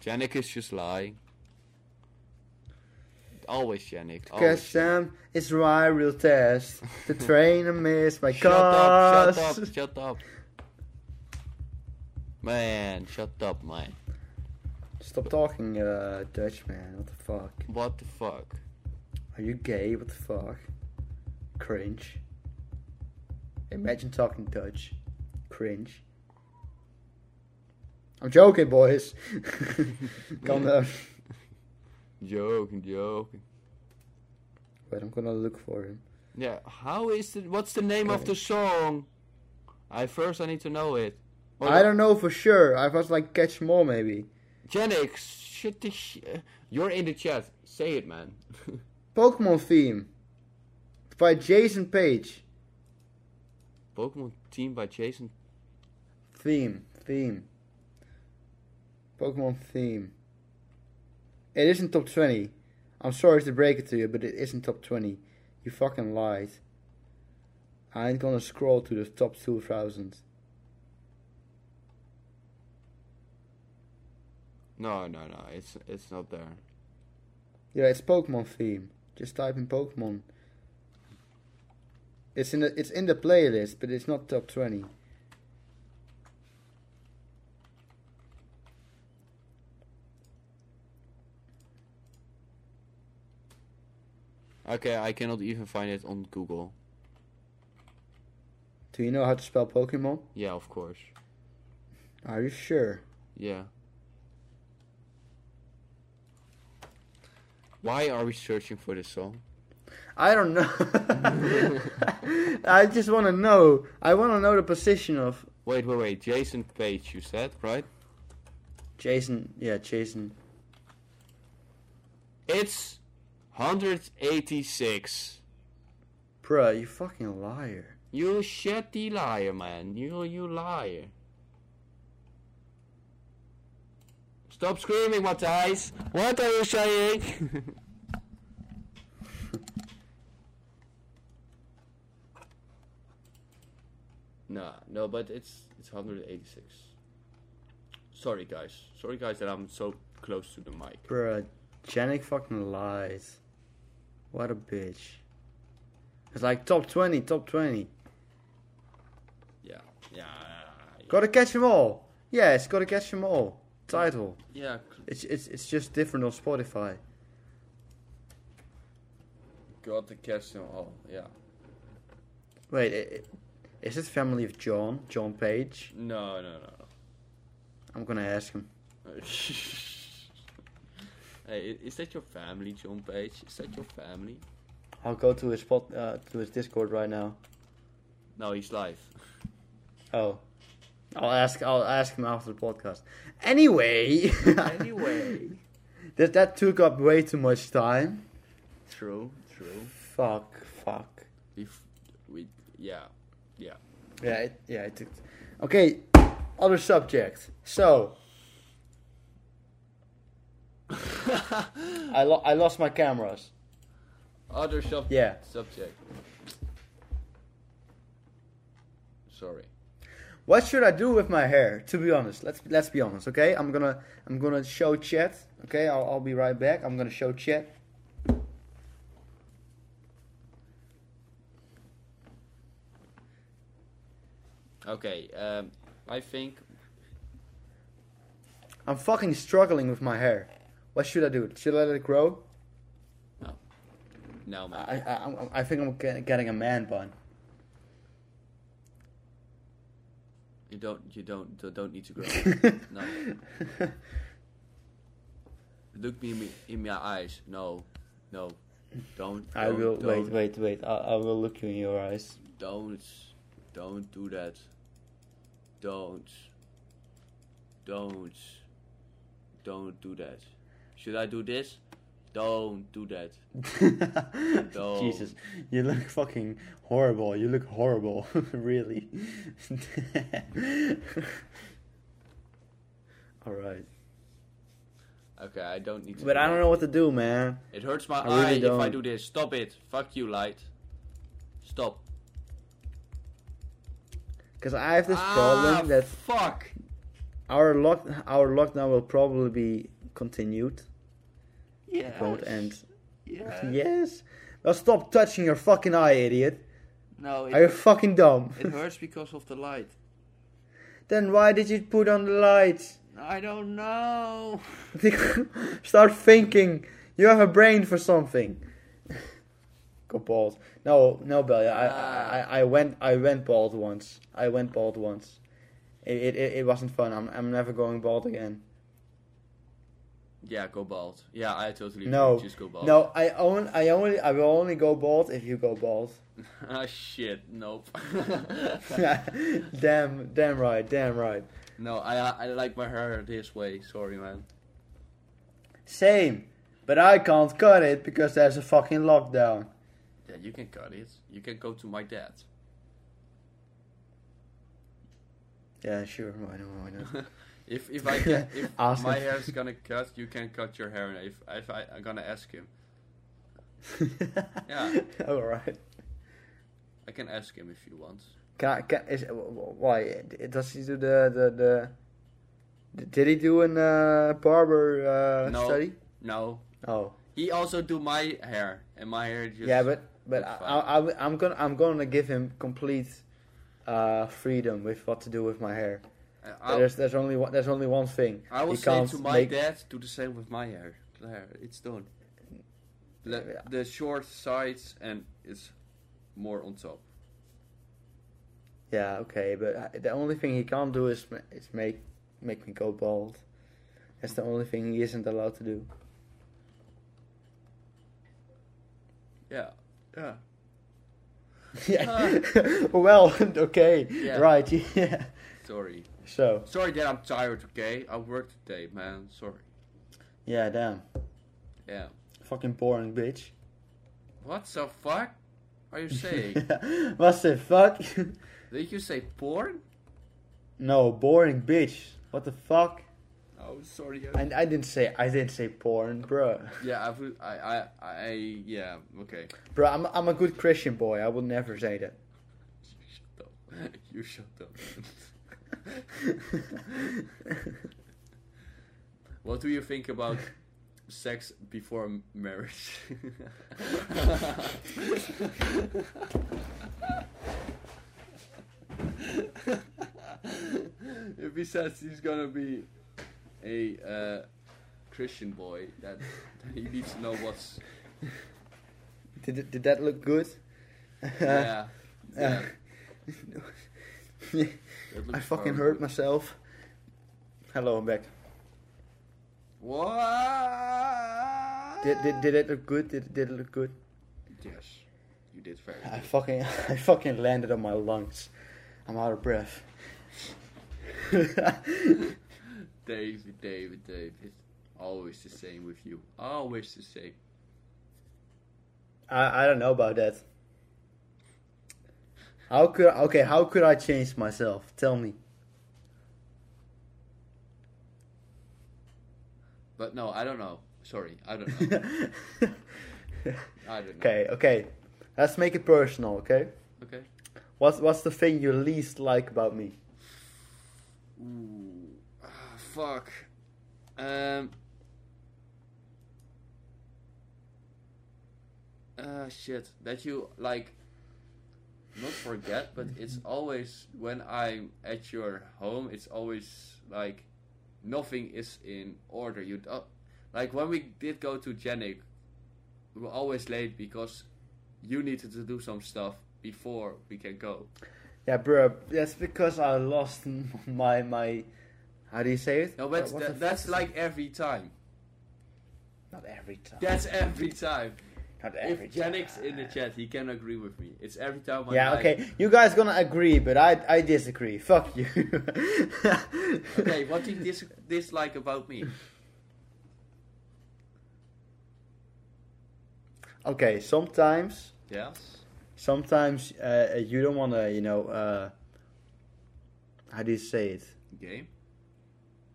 [SPEAKER 2] Janik is just lying. Always.
[SPEAKER 1] Cause
[SPEAKER 2] Always.
[SPEAKER 1] Sam is my real test. The train I missed my
[SPEAKER 2] Shut up,
[SPEAKER 1] cars.
[SPEAKER 2] shut up, shut up. Man, shut up, man.
[SPEAKER 1] Stop talking uh, Dutch, man. What the fuck?
[SPEAKER 2] What the fuck?
[SPEAKER 1] Are you gay? What the fuck? Cringe. Imagine talking Dutch. Cringe. I'm joking, boys. Calm down.
[SPEAKER 2] Joking, joking.
[SPEAKER 1] Wait, I'm gonna look for him.
[SPEAKER 2] Yeah, how is the, what's the name of the song? I first I need to know it. Or
[SPEAKER 1] I don't know for sure. I was like catch more maybe.
[SPEAKER 2] Janik, shit the sh- You're in the chat. Say it, man.
[SPEAKER 1] Pokemon theme by Jason Paige.
[SPEAKER 2] Pokemon team by Jason.
[SPEAKER 1] Theme, theme. Pokemon theme. It isn't top 20. I'm sorry to break it to you, but it isn't top 20. You fucking lied. I ain't gonna scroll to the top 2000.
[SPEAKER 2] No, no, no. It's it's not there.
[SPEAKER 1] Yeah, it's Pokemon theme. Just type in Pokemon. It's in the it's in the playlist, but it's not top 20.
[SPEAKER 2] Okay, I cannot even find it on Google.
[SPEAKER 1] Do you know how to spell Pokemon?
[SPEAKER 2] Yeah, of course.
[SPEAKER 1] Are you sure?
[SPEAKER 2] Yeah. Why are we searching for this song?
[SPEAKER 1] I don't know. I just want to know. I want to know the position of
[SPEAKER 2] Wait, wait, wait. Jason Paige, you said, right?
[SPEAKER 1] Jason. Yeah, Jason.
[SPEAKER 2] It's 186.
[SPEAKER 1] Bruh, you fucking liar.
[SPEAKER 2] You shitty liar, man. You, you liar. Stop screaming, Matthijs. What are you saying? nah, no, but it's it's 186. Sorry, guys. Sorry, guys, that I'm so close to the mic.
[SPEAKER 1] Bruh, Janik fucking lies. What a bitch. It's like top 20, top 20.
[SPEAKER 2] Yeah, yeah,
[SPEAKER 1] Gotta catch them all. Yeah, it's gotta catch them all. Title.
[SPEAKER 2] yeah.
[SPEAKER 1] It's it's it's just different on Spotify.
[SPEAKER 2] Got to catch them all. Yeah.
[SPEAKER 1] Wait, is it family of John? John Page?
[SPEAKER 2] No, no, no,
[SPEAKER 1] I'm gonna ask him.
[SPEAKER 2] hey, is that your family, John Page? Is that your family?
[SPEAKER 1] I'll go to his spot uh, to his Discord right now.
[SPEAKER 2] No, he's live.
[SPEAKER 1] Oh, I'll ask. I'll ask him after the podcast. Anyway,
[SPEAKER 2] anyway.
[SPEAKER 1] that that took up way too much time.
[SPEAKER 2] True, true.
[SPEAKER 1] Fuck, fuck.
[SPEAKER 2] We, f- we, yeah, yeah.
[SPEAKER 1] Yeah, it, yeah. It took. Okay, other subject. So I lo- I lost my cameras.
[SPEAKER 2] Other sub-
[SPEAKER 1] Yeah.
[SPEAKER 2] subject. Sorry.
[SPEAKER 1] What should I do with my hair? To be honest, let's let's be honest. Okay, I'm gonna I'm gonna show chat. Okay, I'll I'll be right back. I'm gonna show chat.
[SPEAKER 2] Okay, um, I think
[SPEAKER 1] I'm fucking struggling with my hair. What should I do? Should I let it grow?
[SPEAKER 2] No, man.
[SPEAKER 1] I I I'm- think I'm getting a man bun.
[SPEAKER 2] You don't, you don't, don't- need to grow. no. Look me in, me in my eyes. No, no, don't.
[SPEAKER 1] I
[SPEAKER 2] don't,
[SPEAKER 1] will wait
[SPEAKER 2] don't,
[SPEAKER 1] wait wait. I, I will look you in your eyes.
[SPEAKER 2] Don't, don't do that. Don't, don't, don't do that. Should I do this? Don't do that. No.
[SPEAKER 1] Jesus, you look fucking horrible. You look horrible, really. All right,
[SPEAKER 2] Okay, I don't need to.
[SPEAKER 1] but
[SPEAKER 2] do
[SPEAKER 1] I don't know what to do, man.
[SPEAKER 2] It hurts my
[SPEAKER 1] I really
[SPEAKER 2] eye if I
[SPEAKER 1] don't.
[SPEAKER 2] do this. Stop it. Fuck you, light. Stop.
[SPEAKER 1] Because I have this
[SPEAKER 2] Ah,
[SPEAKER 1] problem that
[SPEAKER 2] fuck.
[SPEAKER 1] our lock our lockdown will probably be continued.
[SPEAKER 2] Yeah.
[SPEAKER 1] Won't end.
[SPEAKER 2] Yeah.
[SPEAKER 1] Yes. Well, stop touching your fucking eye, idiot.
[SPEAKER 2] No,
[SPEAKER 1] Are you fucking dumb?
[SPEAKER 2] it hurts because of the light.
[SPEAKER 1] then why did you put on the lights?
[SPEAKER 2] I don't know.
[SPEAKER 1] Start thinking. You have a brain for something. Go bald. No, no, Belly. I,
[SPEAKER 2] Ah.
[SPEAKER 1] I, I went, I went bald once. I went bald once. It, it, it, it wasn't fun. I'm, I'm never going bald again.
[SPEAKER 2] Yeah, go bald. Yeah, I totally
[SPEAKER 1] No,
[SPEAKER 2] agree. Just go bald.
[SPEAKER 1] No, I own, I only, I will only go bald if you go bald.
[SPEAKER 2] ah, shit. Nope.
[SPEAKER 1] damn, damn right, damn right.
[SPEAKER 2] no, I I like my hair this way. Sorry, man.
[SPEAKER 1] Same, but I can't cut it because there's a fucking lockdown.
[SPEAKER 2] Yeah, you can cut it. You can go to my dad.
[SPEAKER 1] Yeah, sure. Why not? Why not?
[SPEAKER 2] if if I can, if
[SPEAKER 1] Ask
[SPEAKER 2] my hair is gonna cut, you can cut your hair. If if I, I'm gonna ask him. Yeah.
[SPEAKER 1] All right.
[SPEAKER 2] I can ask him if you want.
[SPEAKER 1] Can I, can, is, why? Does he do the, the, the Did he do a uh, barber uh,
[SPEAKER 2] No.
[SPEAKER 1] study?
[SPEAKER 2] No.
[SPEAKER 1] Oh,
[SPEAKER 2] He also do my hair, and my hair just.
[SPEAKER 1] yeah, but but I, I, I, I'm gonna I'm gonna give him complete uh, freedom with what to do with my hair.
[SPEAKER 2] Uh,
[SPEAKER 1] there's there's only one, there's only one thing.
[SPEAKER 2] I will
[SPEAKER 1] he
[SPEAKER 2] say to my
[SPEAKER 1] make-
[SPEAKER 2] dad, do the same with my hair. It's done. Le-
[SPEAKER 1] Yeah.
[SPEAKER 2] The short sides and it's more on top.
[SPEAKER 1] Yeah, okay, but uh, the only thing he can't do is ma- is make make me go bald. That's the only thing he isn't allowed to do.
[SPEAKER 2] Yeah, yeah.
[SPEAKER 1] yeah. well, okay,
[SPEAKER 2] Yeah.
[SPEAKER 1] right. Yeah.
[SPEAKER 2] Sorry,
[SPEAKER 1] So
[SPEAKER 2] sorry that I'm tired. Okay, I worked today, man. Sorry.
[SPEAKER 1] yeah, damn,
[SPEAKER 2] Yeah.
[SPEAKER 1] fucking boring bitch.
[SPEAKER 2] What the fuck are you saying?
[SPEAKER 1] What the fuck?
[SPEAKER 2] Did you say porn?
[SPEAKER 1] no, boring bitch. What the fuck?
[SPEAKER 2] Oh, sorry.
[SPEAKER 1] I, I didn't say I didn't say porn, bro.
[SPEAKER 2] yeah, I, I, I, I, yeah. Okay.
[SPEAKER 1] Bro, I'm I'm a good Christian boy. I would never say that.
[SPEAKER 2] You shut up. You shut up. what do you think about sex before marriage? if he says he's gonna be a uh, Christian boy, that he needs to know what's
[SPEAKER 1] Did did that look good?
[SPEAKER 2] yeah. yeah.
[SPEAKER 1] I fucking hurt
[SPEAKER 2] good.
[SPEAKER 1] myself. Hello, I'm back.
[SPEAKER 2] What?
[SPEAKER 1] Did, did did it look good? Did did it look good?
[SPEAKER 2] Yes, you did very
[SPEAKER 1] I
[SPEAKER 2] good.
[SPEAKER 1] fucking I fucking landed on my lungs. I'm out of breath.
[SPEAKER 2] David, David, David. Always the same with you. Always the same.
[SPEAKER 1] I I don't know about that. How could okay? How could I change myself? Tell me.
[SPEAKER 2] But no, I don't know. Sorry, I don't know. I don't know.
[SPEAKER 1] okay, okay. Let's make it personal, okay?
[SPEAKER 2] Okay.
[SPEAKER 1] What's what's the thing you least like about me?
[SPEAKER 2] Ooh. Ah, fuck. Um. Ah, shit. That you, like, not forget, but it's always, when I'm at your home, it's always, like, nothing is in order. You don't, like, when we did go to Janik, we were always late because you needed to do some stuff before we can go.
[SPEAKER 1] Yeah, bro. That's because I lost my my. How do you say it?
[SPEAKER 2] No, but that's like every time.
[SPEAKER 1] not every time.
[SPEAKER 2] That's every time.
[SPEAKER 1] Not every
[SPEAKER 2] If
[SPEAKER 1] time.
[SPEAKER 2] in the chat, he can agree with me. It's every time. I'm
[SPEAKER 1] Yeah,
[SPEAKER 2] like,
[SPEAKER 1] okay. You guys gonna agree, but I I disagree. Fuck you.
[SPEAKER 2] Okay, what do you dis- dislike about me?
[SPEAKER 1] okay, sometimes
[SPEAKER 2] Yes.
[SPEAKER 1] sometimes uh, you don't wanna, you know, uh, how do you say it?
[SPEAKER 2] Game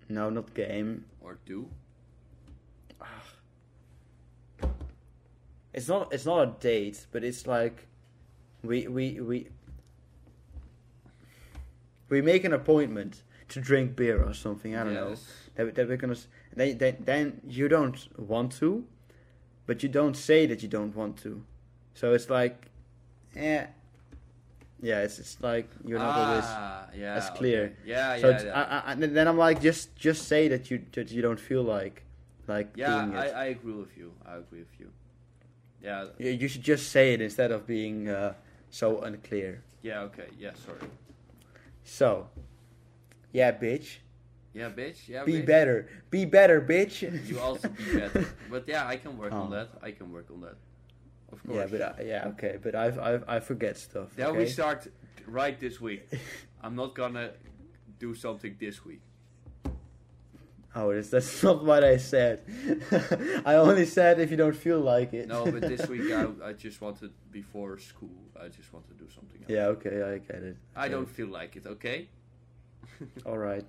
[SPEAKER 1] No, not game.
[SPEAKER 2] or do?
[SPEAKER 1] It's not. It's not a date, but it's like we we we we make an appointment to drink beer or something. I don't know. That, that we're gonna. Then, then then you don't want to, but you don't say that you don't want to. So it's like, eh. Yeah, it's it's like you're not always.
[SPEAKER 2] ah, yeah,
[SPEAKER 1] as clear.
[SPEAKER 2] okay. Yeah,
[SPEAKER 1] So
[SPEAKER 2] yeah, yeah.
[SPEAKER 1] I, I, then I'm like, just just say that you that you don't feel like like
[SPEAKER 2] yeah, I,
[SPEAKER 1] it.
[SPEAKER 2] I agree with you. I agree with you. Yeah,
[SPEAKER 1] You, you should just say it instead of being uh, so unclear.
[SPEAKER 2] yeah, okay, yeah, sorry.
[SPEAKER 1] So, yeah, bitch,
[SPEAKER 2] Yeah, bitch. Yeah,
[SPEAKER 1] be
[SPEAKER 2] bitch.
[SPEAKER 1] better, be better, bitch.
[SPEAKER 2] You also be better. But yeah, I can work on
[SPEAKER 1] Oh.
[SPEAKER 2] that. I can work on that. Of course.
[SPEAKER 1] yeah, but I, yeah, okay, but I I I forget stuff.
[SPEAKER 2] Then
[SPEAKER 1] okay?
[SPEAKER 2] we start right this week. I'm not gonna do something this week.
[SPEAKER 1] Oh, that's, that's not what I said. I only said if you don't feel like it.
[SPEAKER 2] No, but this week I, I just wanted before school. I just want to do something else.
[SPEAKER 1] yeah, okay, I get it.
[SPEAKER 2] I don't feel like it. Okay.
[SPEAKER 1] All right.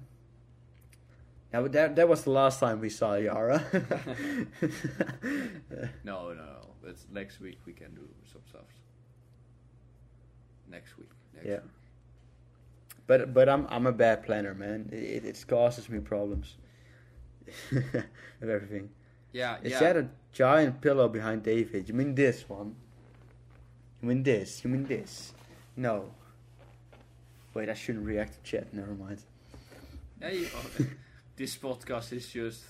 [SPEAKER 1] Yeah, but that that was the last time we saw Yara.
[SPEAKER 2] No, no, no. But next week we can do some stuff. next week. Next
[SPEAKER 1] Yeah.
[SPEAKER 2] week.
[SPEAKER 1] But but I'm I'm a bad planner, man. It it causes me problems. of everything.
[SPEAKER 2] Yeah,
[SPEAKER 1] Is
[SPEAKER 2] yeah.
[SPEAKER 1] that a giant pillow behind David? You mean this one? You mean this? You mean this? No. Wait, I shouldn't react to chat. Never mind.
[SPEAKER 2] Yeah, you- oh, this podcast is just.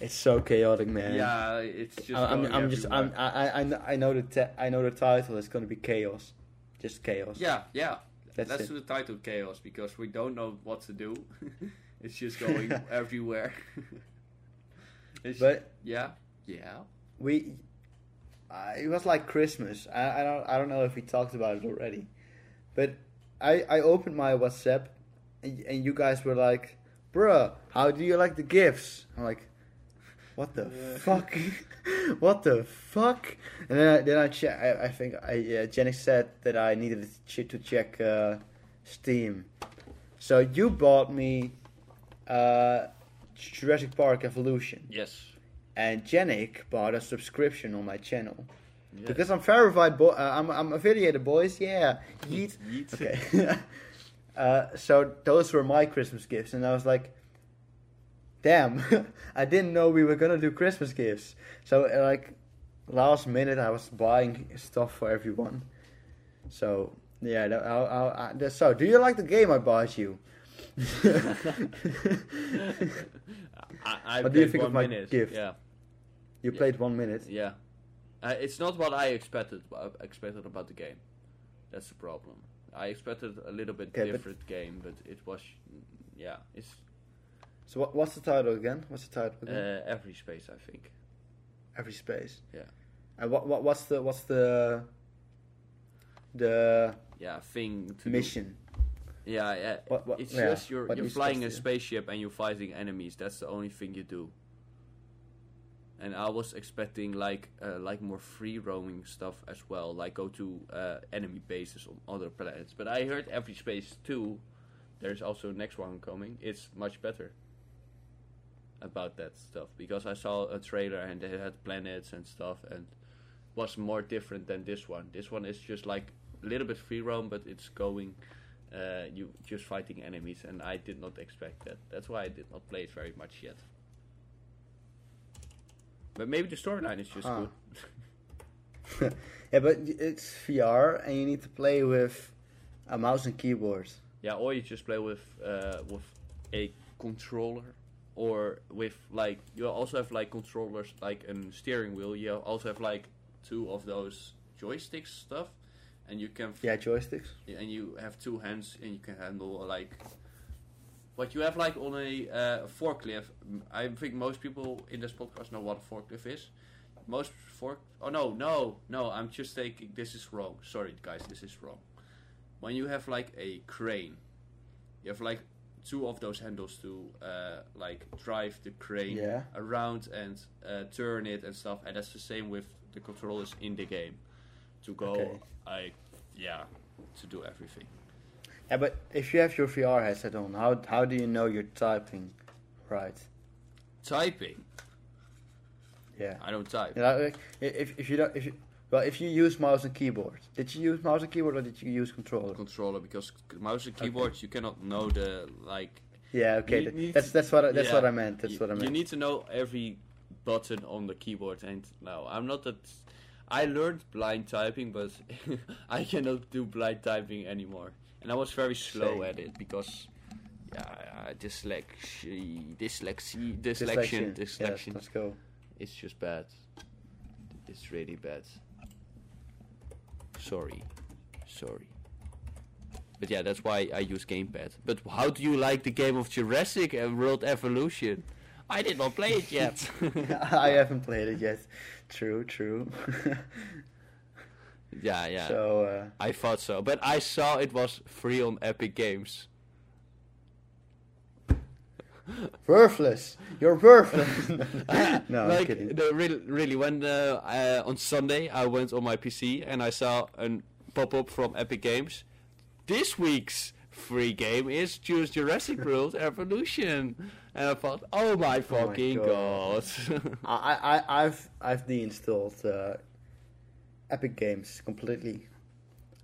[SPEAKER 1] It's so chaotic, man.
[SPEAKER 2] yeah, it's just.
[SPEAKER 1] I'm,
[SPEAKER 2] going
[SPEAKER 1] I'm just I'm. I, I I know the te- I know the title. It's gonna be chaos, just chaos.
[SPEAKER 2] Yeah, yeah.
[SPEAKER 1] That's
[SPEAKER 2] That's the title chaos because we don't know what to do. It's just going everywhere. It's-
[SPEAKER 1] But
[SPEAKER 2] yeah, yeah.
[SPEAKER 1] we, uh, it was like Christmas. I, I don't I don't know if we talked about it already, but I I opened my WhatsApp, and, and you guys were like, "Bruh, how do you like the gifts?" I'm like, "What the
[SPEAKER 2] Yeah.
[SPEAKER 1] fuck? what the fuck?" And then I, then I check. I, I think I uh, Jenny said that I needed to ch- to check uh, Steam, so you bought me uh, Jurassic Park Evolution.
[SPEAKER 2] Yes.
[SPEAKER 1] and Janik bought a subscription on my channel
[SPEAKER 2] yes.
[SPEAKER 1] because I'm verified. Bo- uh, I'm I'm affiliated, boys. Yeah, yeet.
[SPEAKER 2] Yeet.
[SPEAKER 1] Okay. uh, so those were my Christmas gifts, and I was like, "Damn, I didn't know we were gonna do Christmas gifts." So uh, like, last minute, I was buying stuff for everyone. So yeah, I'll, I'll, I, that- so do you like the game I bought you?
[SPEAKER 2] I, I
[SPEAKER 1] What do you think of my
[SPEAKER 2] minute.
[SPEAKER 1] gift?
[SPEAKER 2] Yeah,
[SPEAKER 1] You
[SPEAKER 2] Yeah.
[SPEAKER 1] played one minute.
[SPEAKER 2] yeah. Uh, it's not what I expected. uh, expected about the game. That's the problem. I expected a little bit
[SPEAKER 1] Okay, but-
[SPEAKER 2] different game, but it was, yeah, it's
[SPEAKER 1] So what, what's the title again? What's the title again?
[SPEAKER 2] uh, Everspace. I think.
[SPEAKER 1] Everspace.
[SPEAKER 2] Yeah.
[SPEAKER 1] And what what what's the what's the the
[SPEAKER 2] Yeah, thing
[SPEAKER 1] mission?
[SPEAKER 2] Yeah, yeah.
[SPEAKER 1] What- what-
[SPEAKER 2] it's
[SPEAKER 1] yeah,
[SPEAKER 2] just you're you're flying a spaceship and you're fighting enemies. That's the only thing you do. And I was expecting like uh, like more free roaming stuff as well, like go to uh, enemy bases on other planets. But I heard Everspace two, There's also next one coming. It's much better about that stuff because I saw a trailer and they had planets and stuff and was more different than this one. This one is just like a little bit free roam, but it's going uh, you just fighting enemies, and I did not expect that. That's why I did not play it very much yet. But maybe the storyline is just
[SPEAKER 1] Ah.
[SPEAKER 2] good.
[SPEAKER 1] yeah, but it's VR and you need to play with a mouse and keyboard.
[SPEAKER 2] Yeah, or you just play with uh, with a controller, or with like you also have like controllers like a steering wheel. You also have like two of those joysticks stuff, and you can f-
[SPEAKER 1] Yeah, joysticks.
[SPEAKER 2] and you have two hands and you can handle like what you have like on a uh, forklift. I think most people in this podcast know what a forklift is. Most fork. Oh no, no, no! I'm just taking. This is wrong. Sorry, guys, this is wrong. When you have like a crane, you have like two of those handles to uh, like drive the crane
[SPEAKER 1] Yeah.
[SPEAKER 2] around and uh, turn it and stuff. And that's the same with the controllers in the game to go.
[SPEAKER 1] Okay.
[SPEAKER 2] I yeah, to do everything.
[SPEAKER 1] Yeah, but if you have your VR headset on, how how do you know you're typing right?
[SPEAKER 2] Typing.
[SPEAKER 1] Yeah.
[SPEAKER 2] I don't type.
[SPEAKER 1] Yeah, like, if if you don't if you well if you use mouse and keyboard, did you use mouse and keyboard or did you use controller?
[SPEAKER 2] Controller because mouse and keyboards you cannot know the like.
[SPEAKER 1] Yeah, okay, that's that's what I, that's
[SPEAKER 2] yeah,
[SPEAKER 1] what I meant. That's
[SPEAKER 2] you,
[SPEAKER 1] what I meant.
[SPEAKER 2] You need to know every button on the keyboard, and no, I'm not that. I learned blind typing, but I cannot do blind typing anymore, and I was very slow
[SPEAKER 1] Same.
[SPEAKER 2] at it because. Yeah, uh, dyslexia, dyslexia, dyslexion,
[SPEAKER 1] Yes,
[SPEAKER 2] dyslexion.
[SPEAKER 1] let's go.
[SPEAKER 2] It's just bad. It's really bad. Sorry. Sorry. But yeah, that's why I use Gamepad. But how do you like the game of Jurassic World Evolution? I did not play it yet.
[SPEAKER 1] I haven't played it yet. True, true.
[SPEAKER 2] yeah, yeah.
[SPEAKER 1] So uh,
[SPEAKER 2] I thought so. But I saw it was free on Epic Games.
[SPEAKER 1] worthless. You're worthless. no, I'm
[SPEAKER 2] like
[SPEAKER 1] kidding.
[SPEAKER 2] the really, really when uh, uh, on Sunday I went on my PC and I saw a pop up from Epic Games. This week's free game is Choose Jurassic World Evolution, and I thought, oh my fucking god!
[SPEAKER 1] God. I, I, I've, I've deinstalled uh, Epic Games completely.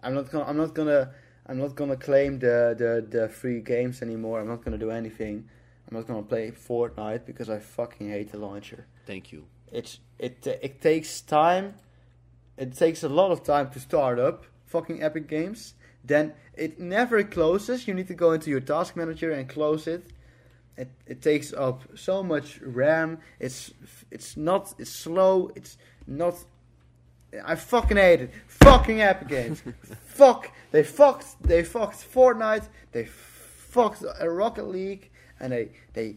[SPEAKER 1] I'm not gonna. I'm not gonna. I'm not gonna claim the, the, the free games anymore. I'm not gonna do anything. I'm not gonna play Fortnite because I fucking hate the launcher.
[SPEAKER 2] Thank you.
[SPEAKER 1] It's it it takes time. It takes a lot of time to start up fucking Epic Games. Then it never closes. You need to go into your task manager and close it. It it takes up so much RAM. It's it's not. It's slow. It's not. I fucking hate it. Fucking Epic Games. Fuck. They fucked. They fucked Fortnite. They fucked uh, Rocket League, and they they.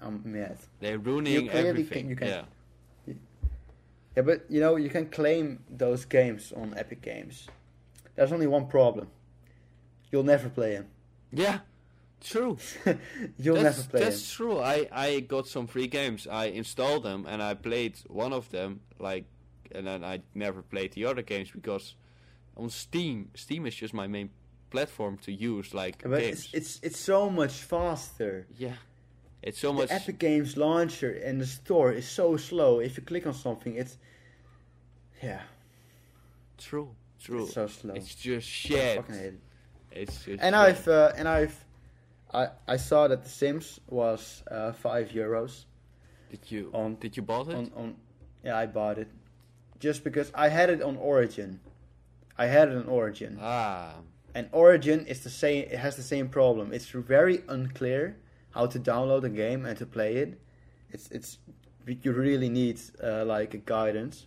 [SPEAKER 1] I'm mad.
[SPEAKER 2] They're ruining
[SPEAKER 1] clearly
[SPEAKER 2] everything.
[SPEAKER 1] can- you can-
[SPEAKER 2] yeah.
[SPEAKER 1] Yeah, but you know you can claim those games on Epic Games. There's only one problem. You'll never play him.
[SPEAKER 2] Yeah. True.
[SPEAKER 1] You'll
[SPEAKER 2] that's,
[SPEAKER 1] never play.
[SPEAKER 2] That's true. I, I got some free games. I installed them and I played one of them, like, and then I never played the other games because on Steam, Steam is just my main platform to use, like
[SPEAKER 1] But
[SPEAKER 2] games.
[SPEAKER 1] it's, it's it's so much faster.
[SPEAKER 2] yeah, it's so much.
[SPEAKER 1] The Epic Games launcher and the store is so slow. If you click on something, it's yeah,
[SPEAKER 2] True, true.
[SPEAKER 1] it's so slow.
[SPEAKER 2] It's just shit.
[SPEAKER 1] fucking hate it.
[SPEAKER 2] It's just.
[SPEAKER 1] And
[SPEAKER 2] shit.
[SPEAKER 1] I've uh, and I've I I saw that The Sims was uh, five euros
[SPEAKER 2] did you
[SPEAKER 1] on-
[SPEAKER 2] did you bought it?
[SPEAKER 1] on on yeah I bought it just because I had it on Origin. I had it on Origin.
[SPEAKER 2] ah,
[SPEAKER 1] And Origin is the same. It has the same problem. It's very unclear how to download a game and to play it. It's it's you really need uh, like a guidance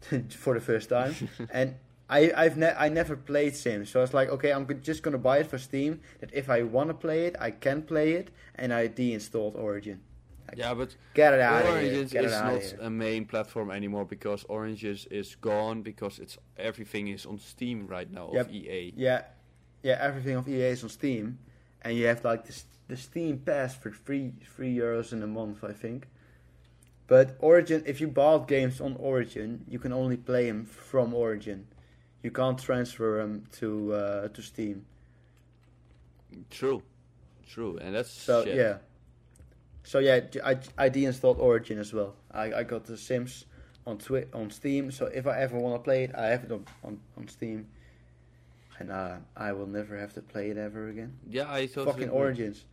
[SPEAKER 1] for the first time. and I I've ne- I never played Sims, so I was like, okay, I'm just gonna buy it for Steam. That if I want to play it, I can play it. And I deinstalled Origin.
[SPEAKER 2] yeah, but
[SPEAKER 1] Get it out of here.
[SPEAKER 2] Oranges
[SPEAKER 1] Get it
[SPEAKER 2] is not a main platform anymore because Oranges is gone because it's everything is on Steam right now
[SPEAKER 1] Yep.
[SPEAKER 2] of EA.
[SPEAKER 1] Yeah, yeah. Everything of EA is on Steam, and you have like this the Steam Pass for three three euros in a month, I think. But Origin, if you bought games on Origin, you can only play them from Origin. You can't transfer them to uh, to Steam.
[SPEAKER 2] True, true, and that's
[SPEAKER 1] So
[SPEAKER 2] shit.
[SPEAKER 1] yeah. So yeah, I, I deinstalled Origin as well. I, I got the Sims on Twi- on Steam. So if I ever want to play it, I have it on on, on Steam. And uh, I will never have to play it ever again.
[SPEAKER 2] yeah. I totally
[SPEAKER 1] Fucking
[SPEAKER 2] agree.
[SPEAKER 1] Origins.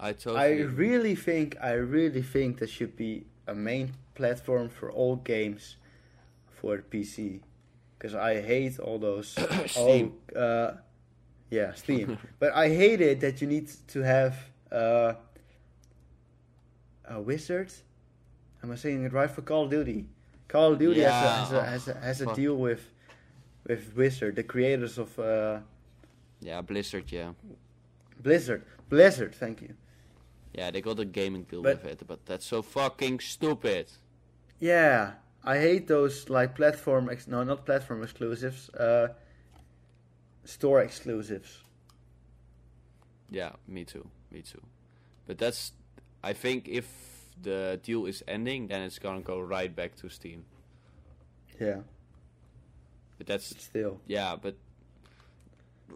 [SPEAKER 2] I totally.
[SPEAKER 1] I
[SPEAKER 2] agree.
[SPEAKER 1] really think I really think there should be a main platform for all games for PC because I hate all those
[SPEAKER 2] Steam.
[SPEAKER 1] Oh, uh, yeah, Steam. but I hate it that you need to have uh, a wizard. Am I saying it right for Call of Duty? Call of Duty
[SPEAKER 2] Yeah,
[SPEAKER 1] has a has a, has a, has a deal with with Wizard, the creators of uh,
[SPEAKER 2] yeah, Blizzard. Yeah,
[SPEAKER 1] Blizzard. Blizzard, thank you.
[SPEAKER 2] yeah. They got a gaming deal
[SPEAKER 1] But-
[SPEAKER 2] with it, but that's so fucking stupid.
[SPEAKER 1] Yeah, I hate those like platform ex- no not platform exclusives, uh, store exclusives.
[SPEAKER 2] Yeah, me too, me too. But that's. I think if the deal is ending, then it's gonna go right back to Steam.
[SPEAKER 1] Yeah,
[SPEAKER 2] But that's
[SPEAKER 1] still
[SPEAKER 2] yeah, but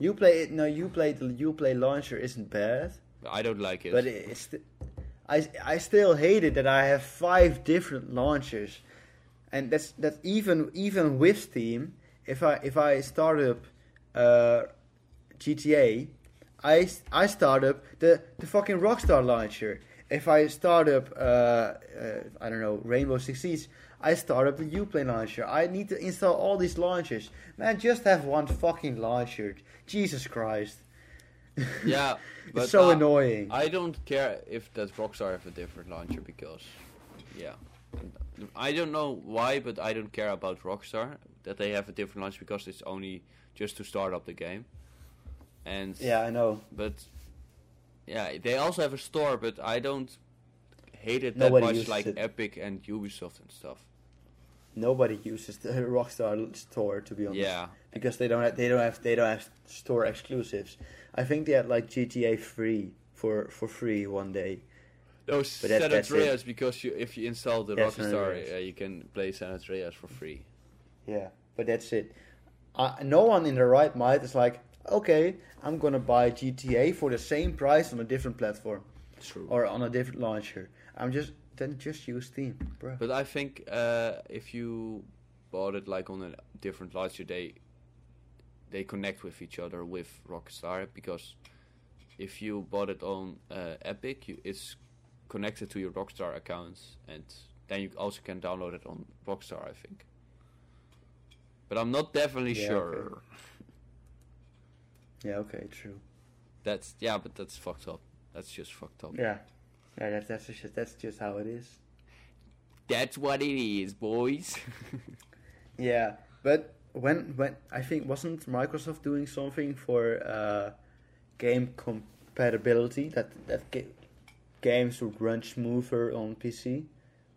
[SPEAKER 1] you play it. No, you play the you play launcher isn't bad,
[SPEAKER 2] I don't like it.
[SPEAKER 1] but it's. st- I I still hate it that I have five different launchers, and that's that's even even with Steam. If I if I start up uh, GTA, I start up the the fucking Rockstar launcher. If I start up uh, uh, I don't know Rainbow Six Siege, I start up the Uplay launcher. I need to install all these launchers. Man, just have one fucking launcher. Jesus Christ.
[SPEAKER 2] yeah,
[SPEAKER 1] it's so annoying.
[SPEAKER 2] I don't care if that Rockstar have a different launcher because, yeah, I don't know why, but I don't care about Rockstar that they have a different launcher because it's only just to start up the game. And
[SPEAKER 1] yeah, I know.
[SPEAKER 2] but yeah, they also have a store, but I don't hate it that
[SPEAKER 1] Nobody
[SPEAKER 2] much like
[SPEAKER 1] it.
[SPEAKER 2] Epic and Ubisoft and stuff.
[SPEAKER 1] Nobody uses the Rockstar store to be honest.
[SPEAKER 2] Yeah,
[SPEAKER 1] because they don't have, they don't have they don't have store exclusives. I think they had like GTA free for for free one day.
[SPEAKER 2] No,
[SPEAKER 1] But
[SPEAKER 2] San
[SPEAKER 1] that- that's it.
[SPEAKER 2] Andreas because you if you install the
[SPEAKER 1] Yeah,
[SPEAKER 2] Rockstar, uh, you can play San Andreas for free.
[SPEAKER 1] Yeah, but that's it. Uh, no one in their right mind is like, okay, I'm gonna buy GTA for the same price on a different platform
[SPEAKER 2] True.
[SPEAKER 1] or on a different launcher. I'm just then just use Steam, bro.
[SPEAKER 2] But I think uh, if you bought it like on a different launcher, they they connect with each other with Rockstar because if you bought it on uh, Epic, you, it's connected to your Rockstar accounts, and then you also can download it on Rockstar, I think. But I'm not definitely
[SPEAKER 1] Yeah,
[SPEAKER 2] sure.
[SPEAKER 1] okay. Yeah, okay, true.
[SPEAKER 2] That's yeah, but that's fucked up. That's just fucked up.
[SPEAKER 1] Yeah, yeah, that's that's just that's just how it is.
[SPEAKER 2] That's what it is, boys.
[SPEAKER 1] Yeah, but when when I think wasn't Microsoft doing something for uh, game compatibility that that games would run smoother on PC?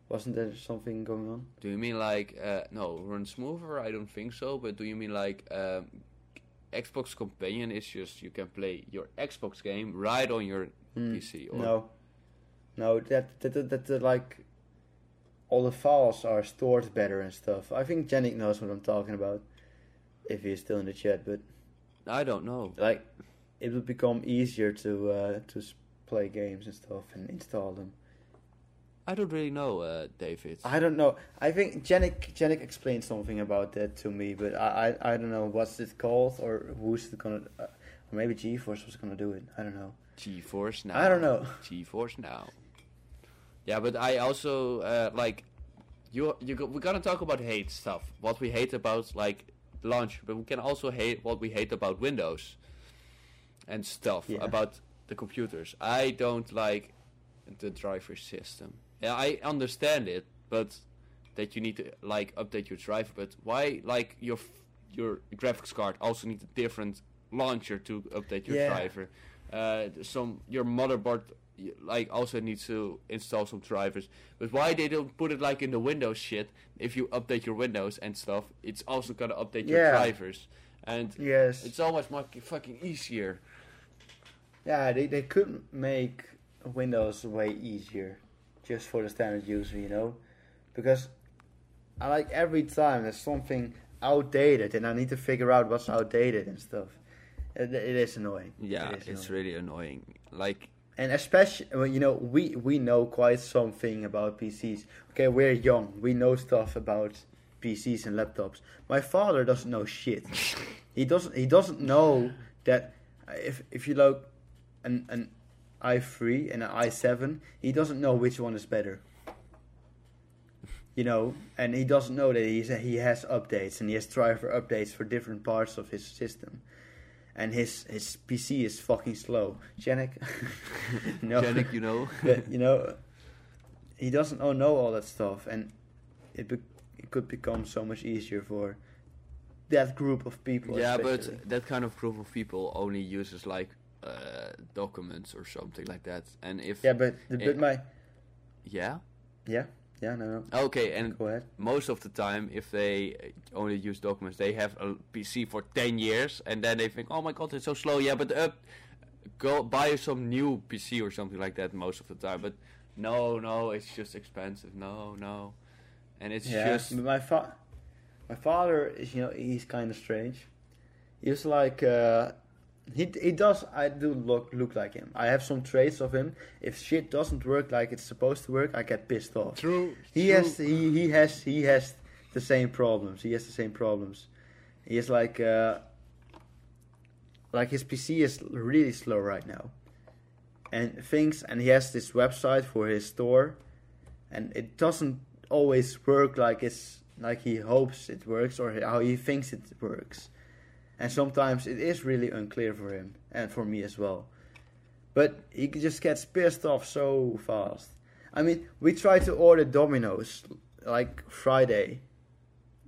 [SPEAKER 1] Wasn't there something going on?
[SPEAKER 2] do you mean like uh, no run smoother? I don't think so. But do you mean like um, Xbox Companion is just you can play your Xbox game right on your
[SPEAKER 1] Hmm,
[SPEAKER 2] PC? Or
[SPEAKER 1] No, no, that that that, that, that like all the files are stored better and stuff. I think Janik knows what I'm talking about. If he's still in the chat, but
[SPEAKER 2] I don't know.
[SPEAKER 1] like it will become easier to uh, to play games and stuff and install them.
[SPEAKER 2] I don't really know, uh, David.
[SPEAKER 1] I don't know. I think Janik Janik explained something about that to me, but I I, I don't know what's it called or who's gonna. Uh, or maybe GeForce was gonna do it. I don't know.
[SPEAKER 2] GeForce now.
[SPEAKER 1] I don't know.
[SPEAKER 2] GeForce now. Yeah, but I also uh, like you. You we're gonna talk about hate stuff. What we hate about like launch, but we can also hate what we hate about Windows and stuff
[SPEAKER 1] Yeah.
[SPEAKER 2] about the computers. I don't like the driver system. Yeah, I understand it, but that you need to like update your driver. But why like your your graphics card also need a different launcher to update your
[SPEAKER 1] Yeah.
[SPEAKER 2] driver? Uh, some your motherboard like also needs to install some drivers. But why they don't put it like in the Windows shit? If you update your Windows and stuff, it's also gonna update your
[SPEAKER 1] Yeah.
[SPEAKER 2] drivers, and
[SPEAKER 1] Yes.
[SPEAKER 2] it's so much more fucking easier.
[SPEAKER 1] Yeah, they, they could make Windows way easier just for the standard user, you know? Because I like every time there's something outdated and I need to figure out what's outdated and stuff. It, it is annoying.
[SPEAKER 2] Yeah,
[SPEAKER 1] It is
[SPEAKER 2] it's
[SPEAKER 1] annoying.
[SPEAKER 2] really annoying. Like
[SPEAKER 1] And especially, well, you know, we, we know quite something about PCs. Okay, we're young. We know stuff about PCs and laptops. My father doesn't know shit. he doesn't. He doesn't know that if if you look an an i3 and an i7, he doesn't know which one is better. You know, and he doesn't know that he's, he has updates and he has driver updates for different parts of his system. And his his PC is fucking slow. Janik, no,
[SPEAKER 2] Janik, you know.
[SPEAKER 1] but you know, he doesn't know, all that stuff, and it be- it could become so much easier for that group of people.
[SPEAKER 2] yeah,
[SPEAKER 1] especially.
[SPEAKER 2] but that kind of group of people only uses like uh, documents or something like that. And if
[SPEAKER 1] yeah, but the, but my
[SPEAKER 2] yeah,
[SPEAKER 1] yeah yeah no no
[SPEAKER 2] okay, and
[SPEAKER 1] go ahead.
[SPEAKER 2] most of the time, if they uh, only use documents, they have a PC for ten years, and then they think, "Oh my god, it's so slow." Yeah, but up, go buy some new PC or something like that most of the time. But no, no, it's just expensive. No, no, and it's
[SPEAKER 1] yeah,
[SPEAKER 2] just
[SPEAKER 1] but my fa- my father is you know he's kind of strange. He's like uh, he he does I do look look like him. I have some traits of him. If shit doesn't work like it's supposed to work, I get pissed off.
[SPEAKER 2] true.
[SPEAKER 1] He has he, he has he has the same problems. He has the same problems. He is like uh, like his PC is really slow right now, and things. And he has this website for his store, and it doesn't always work like it's like he hopes it works or how he thinks it works. And sometimes it is really unclear for him and for me as well. But he just gets pissed off so fast. I mean, we tried to order Domino's like Friday.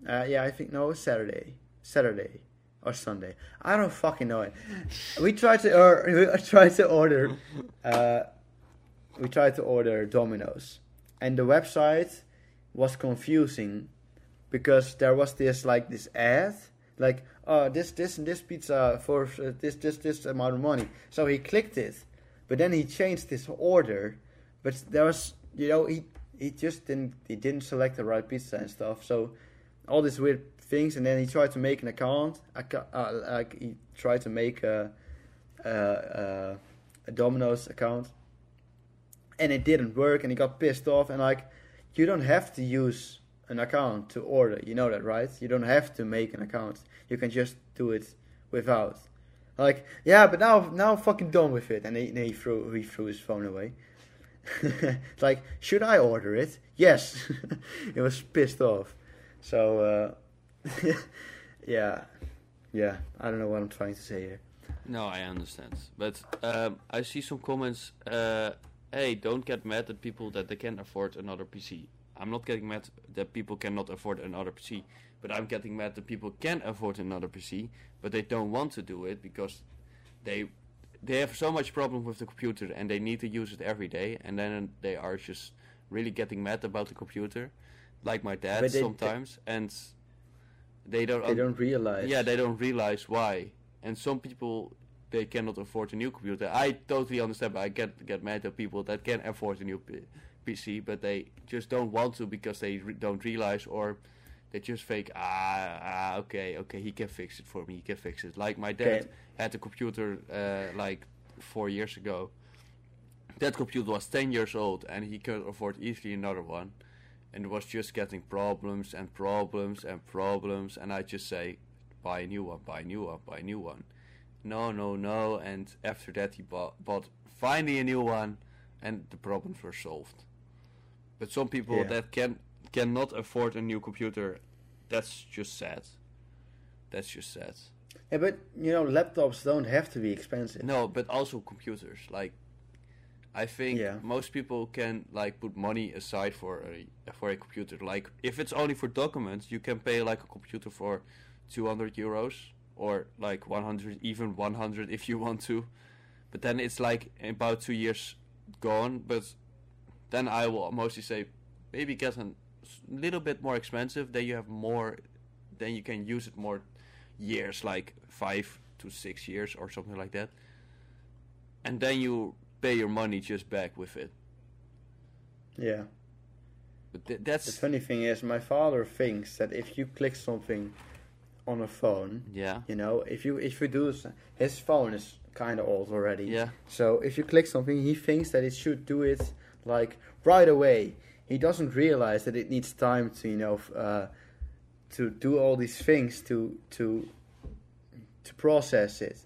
[SPEAKER 1] Uh, yeah, I think no Saturday, Saturday or Sunday. I don't fucking know it. We tried to or we tried to order. Uh, we tried to order Domino's, and the website was confusing because there was this like this ad like oh this this and this pizza for uh, this this this amount of money. So he clicked it, but then he changed his order, but there was you know he he just didn't he didn't select the right pizza and stuff. So all these weird things, and then he tried to make an account. Uh, like he tried to make a a, a, a Domino's account, and it didn't work, and he got pissed off. And like, you don't have to use an account to order. You know that, right? You don't have to make an account. You can just do it without. Like, yeah, but now now I'm fucking done with it. And he, he threw he threw his phone away. like, should I order it? Yes. he was pissed off. So uh, yeah, yeah. I don't know what I'm trying to say here.
[SPEAKER 2] No, I understand, but um, I see some comments. Uh, hey, don't get mad at people that they can't afford another PC. I'm not getting mad that people cannot afford another PC, but I'm getting mad that people can afford another PC, but they don't want to do it because they they have so much problem with the computer and they need to use it every day, and then they are just really getting mad about the computer, like my dad
[SPEAKER 1] they-
[SPEAKER 2] sometimes, and they don't
[SPEAKER 1] They don't realize.
[SPEAKER 2] yeah, they don't realize why. And some people they cannot afford a new computer. I totally understand. But I get get mad at people that can afford a new P- PC, but they just don't want to because they re- don't realize or they just think ah, ah okay okay he can fix it for me. He can fix it. Like my dad
[SPEAKER 1] Okay.
[SPEAKER 2] had a computer uh, like four years ago. That computer was ten years old and he could afford easily another one. And it was just getting problems and problems and problems. And I just say, buy a new one, buy a new one, buy a new one. No, no, no. And after that, he bought, bought finally a new one, and the problems were solved. But some people
[SPEAKER 1] Yeah.
[SPEAKER 2] that can cannot afford a new computer, that's just sad. That's just sad.
[SPEAKER 1] Yeah, but you know, laptops don't have to be expensive.
[SPEAKER 2] No, but also computers. Like, I think
[SPEAKER 1] Yeah.
[SPEAKER 2] most people can like put money aside for a for a computer. Like, if it's only for documents, you can pay like a computer for two hundred euros or like one hundred, even one hundred if you want to. But then it's like about two years gone. But then I will mostly say maybe get a little bit more expensive. Then you have more. Then you can use it more years, like five to six years or something like that. And then you pay your money just back with it.
[SPEAKER 1] Yeah.
[SPEAKER 2] But th-
[SPEAKER 1] The funny thing is, my father thinks that if you click something on a phone,
[SPEAKER 2] yeah,
[SPEAKER 1] you know, if you if you do, his phone is kind of old already.
[SPEAKER 2] yeah,
[SPEAKER 1] So if you click something, he thinks that it should do it like right away. He doesn't realize that it needs time to you know uh, to do all these things to to to process it.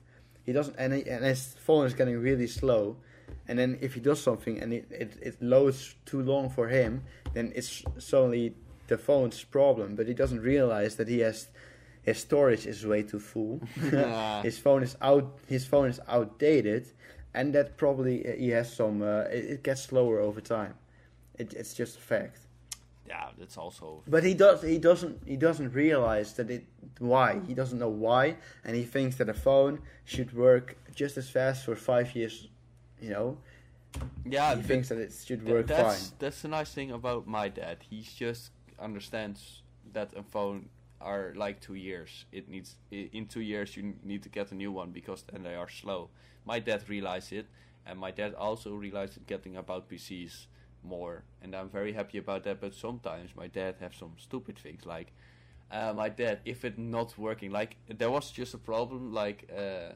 [SPEAKER 1] He doesn't, and, he, and his phone is getting really slow. And then if he does something and it, it, it loads too long for him, then it's suddenly the phone's problem. But he doesn't realize that he has his storage is way too full. his phone is out. His phone is outdated, and that probably uh, he has some. Uh, it, it gets slower over time. It, it's just a fact.
[SPEAKER 2] yeah. That's also
[SPEAKER 1] But he does. He doesn't. He doesn't realize that it. Why he doesn't know why, and he thinks that a phone should work just as fast for five years. You know,
[SPEAKER 2] yeah.
[SPEAKER 1] he thinks that it should
[SPEAKER 2] th-
[SPEAKER 1] work
[SPEAKER 2] that's
[SPEAKER 1] fine.
[SPEAKER 2] that's the nice thing about my dad. He just understands that a phone are like two years. It needs in two years you need to get a new one because then they are slow. My dad realized it, and my dad also realized it getting about PCs more, and I'm very happy about that. But sometimes my dad have some stupid things like. Uh, my dad, if it not working, like there was just a problem, like uh,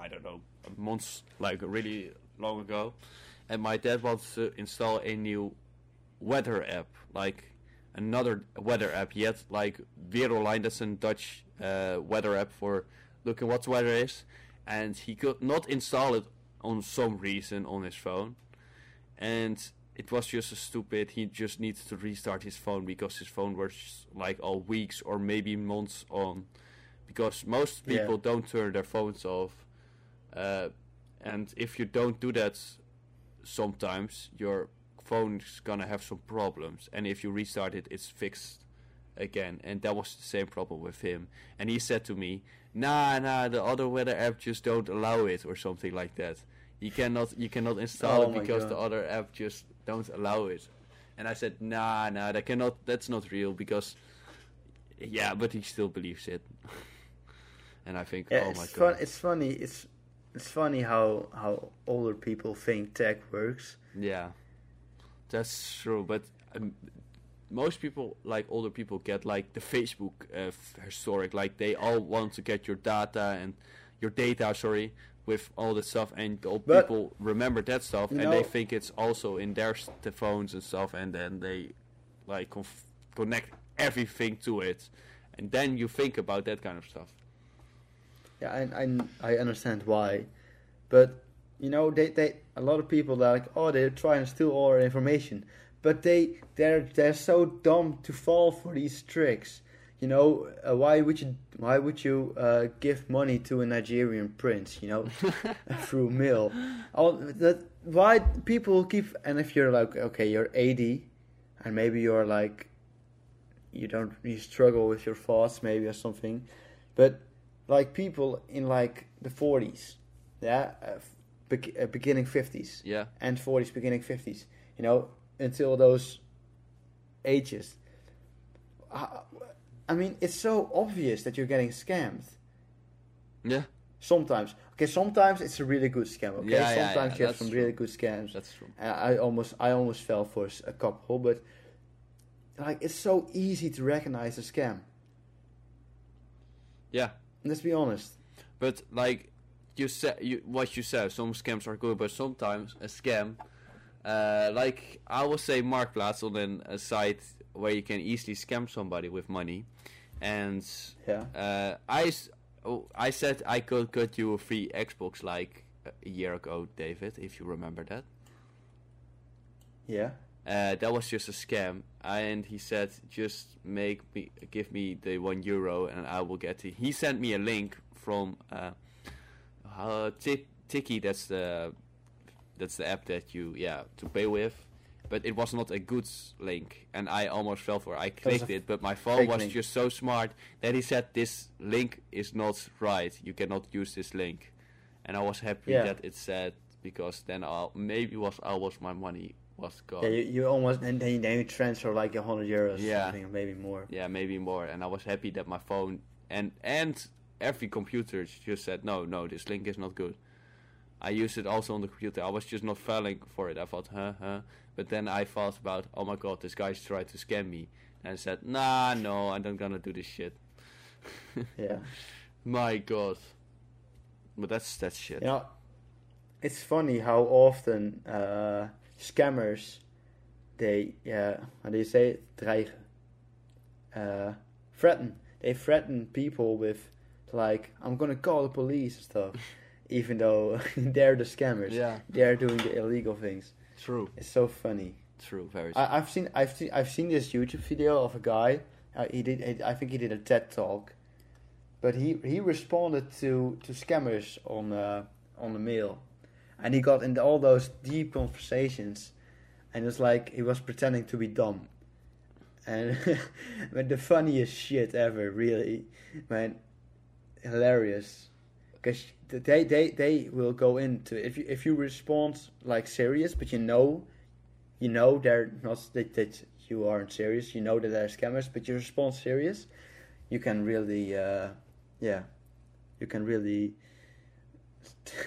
[SPEAKER 2] I don't know, months, like really long ago, and my dad wants to install a new weather app, like another weather app. Yet, like Weeronline, that's a Dutch uh, weather app for looking what the weather is, and he could not install it on some reason on his phone, and it was just a stupid. He just needs to restart his phone because his phone was like all weeks or maybe months on, because most
[SPEAKER 1] Yeah.
[SPEAKER 2] people don't turn their phones off, uh, and if you don't do that, sometimes your phone's gonna have some problems, and if you restart it, it's fixed again. And that was the same problem with him. And he said to me, "Nah, nah, the other weather app just don't allow it, or something like that. You cannot, you cannot install
[SPEAKER 1] Oh
[SPEAKER 2] it because
[SPEAKER 1] God.
[SPEAKER 2] the other app just don't allow it." And I said, "Nah, nah, that cannot. That's not real because." Yeah, but he still believes it. and I think,
[SPEAKER 1] Yeah,
[SPEAKER 2] oh
[SPEAKER 1] it's
[SPEAKER 2] my
[SPEAKER 1] fun.
[SPEAKER 2] god,
[SPEAKER 1] It's funny. It's it's funny how how older people think tech works.
[SPEAKER 2] Yeah, that's true. But um, most people, like older people, get like the Facebook uh, historic. Like they all want to get your data and your data. Sorry, with all the stuff, and old
[SPEAKER 1] But-
[SPEAKER 2] people remember that stuff, and they think it's also in their the phones and stuff, and then they like conf- connect everything to it, and then you think about that kind of stuff.
[SPEAKER 1] Yeah, I, I, I understand why, but you know, they, they a lot of people are like, oh, they're trying to steal all our information, but they they're they're so dumb to fall for these tricks. You know, uh, why would you why would you uh, give money to a Nigerian prince? You know, through mail. All that why people keep and if you're like okay, you're 80, and maybe you're like you don't you struggle with your thoughts maybe or something, but like people in like the 40s, yeah, uh, be- uh, beginning 50s
[SPEAKER 2] Yeah,
[SPEAKER 1] and 40s, beginning 50s, you know, until those ages. I mean, it's so obvious that you're getting scammed.
[SPEAKER 2] yeah,
[SPEAKER 1] Sometimes, okay, sometimes it's a really good scam. Okay,
[SPEAKER 2] Yeah, yeah,
[SPEAKER 1] sometimes
[SPEAKER 2] yeah,
[SPEAKER 1] you have some
[SPEAKER 2] true.
[SPEAKER 1] really good scams.
[SPEAKER 2] that's true.
[SPEAKER 1] And I almost, I almost fell for a couple, but like it's so easy to recognize a scam.
[SPEAKER 2] Yeah,
[SPEAKER 1] Let's be honest.
[SPEAKER 2] but like you said, you what you said, some scams are good, but sometimes a scam, uh, like I will say, Marktplaats on an, a site where you can easily scam somebody with money, and
[SPEAKER 1] Yeah.
[SPEAKER 2] uh, I oh, I said I could get you a free Xbox like a year ago, David, if you remember that.
[SPEAKER 1] Yeah.
[SPEAKER 2] Uh, that was just a scam, and he said, "Just make me, give me the one euro, and I will get it." He sent me a link from uh, uh, Ti- Tikkie. That's the that's the app that you yeah to pay with, but it was not a good link, and I almost fell for. it. I clicked it, but my phone was
[SPEAKER 1] link.
[SPEAKER 2] just so smart that he said this link is not right. You cannot use this link, and I was happy
[SPEAKER 1] Yeah.
[SPEAKER 2] that it said because then I'll, maybe was almost my money was gone.
[SPEAKER 1] Yeah, you, you almost and then, then you transfer like a hundred euros,
[SPEAKER 2] Yeah.
[SPEAKER 1] something, or maybe more.
[SPEAKER 2] yeah, maybe more. And I was happy that my phone and and every computer just said no, no, this link is not good. I used it also on the computer. I was just not falling for it. I thought, huh, huh. But then I thought about, oh my god, this guy's tried to scam me. And I said, nah, no, I'm not gonna do this shit.
[SPEAKER 1] Yeah.
[SPEAKER 2] My god. But that's that's shit.
[SPEAKER 1] You know, it's funny how often uh, scammers they yeah how do you say it? dreigen uh, threaten they threaten people with like I'm gonna call the police and stuff even though they're the scammers
[SPEAKER 2] Yeah,
[SPEAKER 1] they're doing the illegal things
[SPEAKER 2] true,
[SPEAKER 1] it's so funny.
[SPEAKER 2] True, very. true.
[SPEAKER 1] I, I've seen I've seen I've seen this YouTube video of a guy. Uh, he did I think he did a TED talk, but he he responded to to scammers on uh, on the mail, and he got into all those deep conversations, and it was like he was pretending to be dumb, and but the funniest shit ever, really, man, hilarious, because they they they will go into if you if you respond like serious, but you know you know they're not that, that you aren't serious. You know that they're scammers, but you respond serious. You can really, uh, yeah, you can really.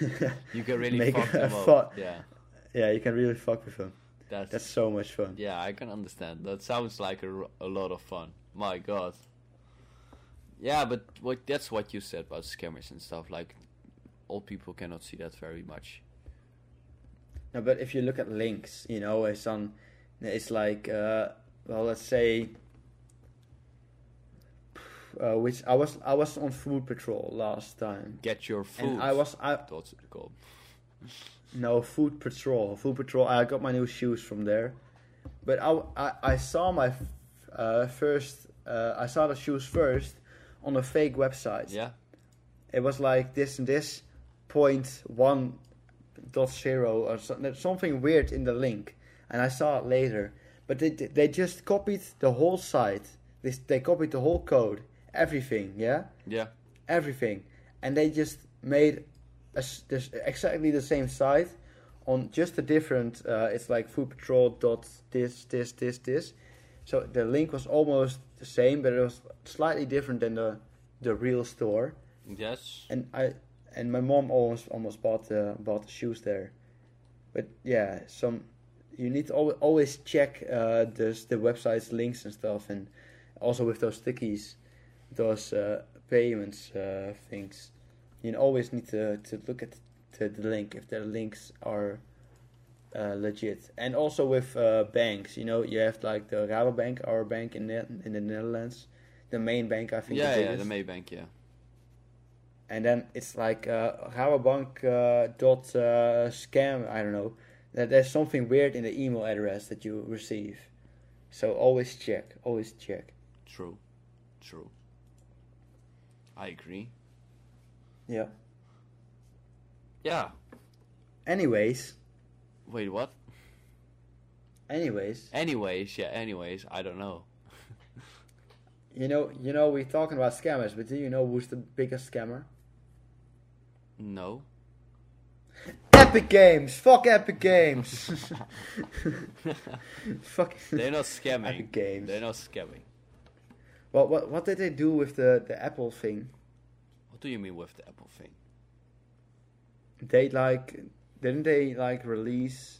[SPEAKER 2] you can really
[SPEAKER 1] make
[SPEAKER 2] fuck
[SPEAKER 1] a
[SPEAKER 2] them
[SPEAKER 1] fu-
[SPEAKER 2] up. Yeah,
[SPEAKER 1] yeah, you can really fuck with them.
[SPEAKER 2] that's
[SPEAKER 1] That's so much fun.
[SPEAKER 2] Yeah, I can understand. That sounds like a, a lot of fun. My god. Yeah, but what that's what you said about scammers and stuff. Like, old people cannot see that very much.
[SPEAKER 1] No, but if you look at links, you know, it's on, it's like, uh, well, let's say, uh, which I was I was on Foot Patrol last time,
[SPEAKER 2] Get your food.
[SPEAKER 1] and I was I
[SPEAKER 2] That's called.
[SPEAKER 1] No, Foot Patrol. Foot Patrol. I got my new shoes from there, but I, I, I saw my f- uh, first. Uh, I saw the shoes first on a fake website.
[SPEAKER 2] Yeah.
[SPEAKER 1] It was like this and this point one dot zero or so, there's something weird in the link, and I saw it later. But they they just copied the whole site. They they copied the whole code, everything. Yeah
[SPEAKER 2] Yeah.
[SPEAKER 1] everything, and they just made a this exactly the same site on just a different. Uh, it's like Foot Patrol dot this this this this. So the link was almost the same, but it was slightly different than the the real store.
[SPEAKER 2] Yes.
[SPEAKER 1] And I and my mom almost almost bought the bought the shoes there. But yeah, some you need to al- always check uh, the the website's links and stuff, and also with those Tikkies, those uh, payments uh, things. You always need to to look at the, the link if the links are uh, legit. And also with uh, banks, you know, you have like the Rabobank, our bank in the, in the Netherlands, the main bank, I think.
[SPEAKER 2] Yeah,
[SPEAKER 1] the
[SPEAKER 2] yeah, the
[SPEAKER 1] biggest.
[SPEAKER 2] Maybank, yeah.
[SPEAKER 1] and then it's like uh, Rabobank uh, dot uh, scam. I don't know. That there's something weird in the email address that you receive. So always check. Always check.
[SPEAKER 2] True. True. I agree.
[SPEAKER 1] Yeah.
[SPEAKER 2] Yeah.
[SPEAKER 1] Anyways,
[SPEAKER 2] Wait, what?
[SPEAKER 1] anyways,
[SPEAKER 2] Anyways, yeah, anyways, I don't know.
[SPEAKER 1] you know, you know, we're talking about scammers, but do you know who's the biggest scammer?
[SPEAKER 2] No.
[SPEAKER 1] Epic Games. Fuck Epic Games. Fuck.
[SPEAKER 2] They're not scamming.
[SPEAKER 1] Epic Games.
[SPEAKER 2] They're not scamming.
[SPEAKER 1] What what what did they do with the the Apple thing?
[SPEAKER 2] What do you mean with the Apple thing?
[SPEAKER 1] They like didn't they like release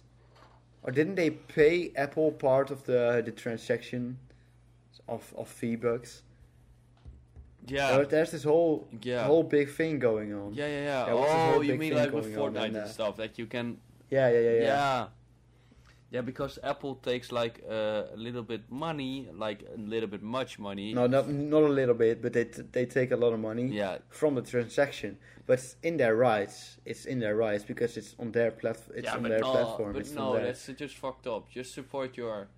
[SPEAKER 1] or didn't they pay Apple part of the the transaction of of V bucks?
[SPEAKER 2] Yeah.
[SPEAKER 1] There- there's this whole
[SPEAKER 2] Yeah.
[SPEAKER 1] whole big thing going on.
[SPEAKER 2] Yeah, yeah, yeah.
[SPEAKER 1] This
[SPEAKER 2] oh, you mean like with Fortnite
[SPEAKER 1] and,
[SPEAKER 2] and stuff that you can
[SPEAKER 1] yeah, yeah, yeah.
[SPEAKER 2] yeah.
[SPEAKER 1] yeah.
[SPEAKER 2] Yeah, because Apple takes like uh, a little bit money, like a little bit much money.
[SPEAKER 1] No, not not a little bit, but they t- they take a lot of money
[SPEAKER 2] Yeah,
[SPEAKER 1] from the transaction. But it's in their rights. It's in their rights because it's on their platform. It's
[SPEAKER 2] yeah,
[SPEAKER 1] on
[SPEAKER 2] but
[SPEAKER 1] their
[SPEAKER 2] no,
[SPEAKER 1] platform.
[SPEAKER 2] but
[SPEAKER 1] it's
[SPEAKER 2] no, that's just fucked up. Just support your,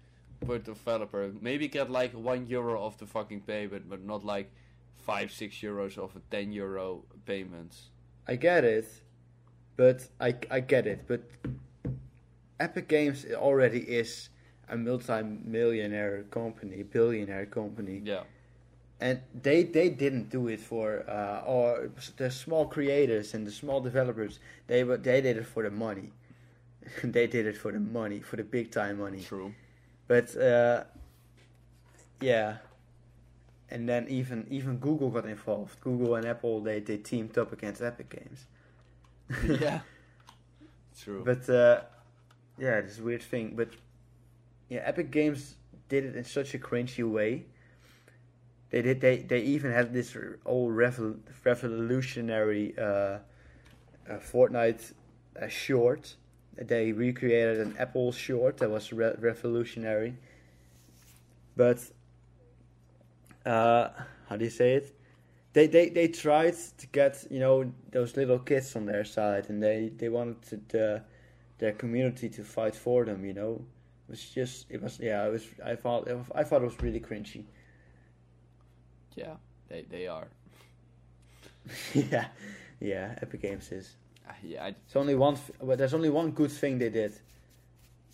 [SPEAKER 2] your developer. Maybe get like one euro of the fucking payment, but not like five, six euros of a ten euro payment.
[SPEAKER 1] I get it, but I I get it, but Epic Games already is a multi-millionaire company, billionaire company,
[SPEAKER 2] Yeah,
[SPEAKER 1] and they they didn't do it for uh, or the small creators and the small developers. They were they did it for the money. they did it for the money, for the big time money.
[SPEAKER 2] true.
[SPEAKER 1] But uh, yeah, and then even even Google got involved. Google and Apple they they teamed up against Epic Games.
[SPEAKER 2] yeah, true.
[SPEAKER 1] But uh, yeah, this weird thing. But yeah, Epic Games did it in such a cringy way. They did. They they even had this old revol- revolutionary uh, uh, Fortnite uh, short. They recreated an Apple short that was re- revolutionary. But uh, how do you say it? They, they they tried to get you know those little kids on their side, and they they wanted to, the, their community to fight for them. You know, it was just it was yeah. It was I thought I thought it was really cringy.
[SPEAKER 2] yeah, they they are.
[SPEAKER 1] yeah, yeah. Epic Games is.
[SPEAKER 2] Uh, yeah, I,
[SPEAKER 1] It's only one. But there's only one good thing they did.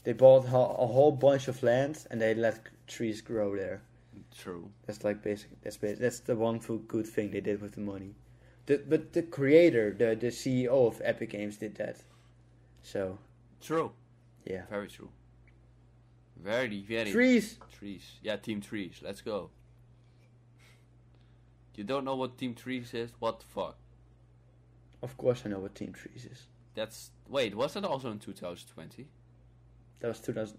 [SPEAKER 1] They bought a whole bunch of land and they let trees grow there.
[SPEAKER 2] true.
[SPEAKER 1] That's like basic. That's basic, that's the one good thing they did with the money. The, but the creator, the the CEO of Epic Games, did that. So
[SPEAKER 2] True.
[SPEAKER 1] yeah,
[SPEAKER 2] Very true. Very, very
[SPEAKER 1] trees.
[SPEAKER 2] trees. Yeah, Team Trees. Let's go. You don't know what Team Trees is? What the fuck?
[SPEAKER 1] Of course, I know what Team Trees is.
[SPEAKER 2] That's wait. Was that also in 2020?
[SPEAKER 1] That was 2000.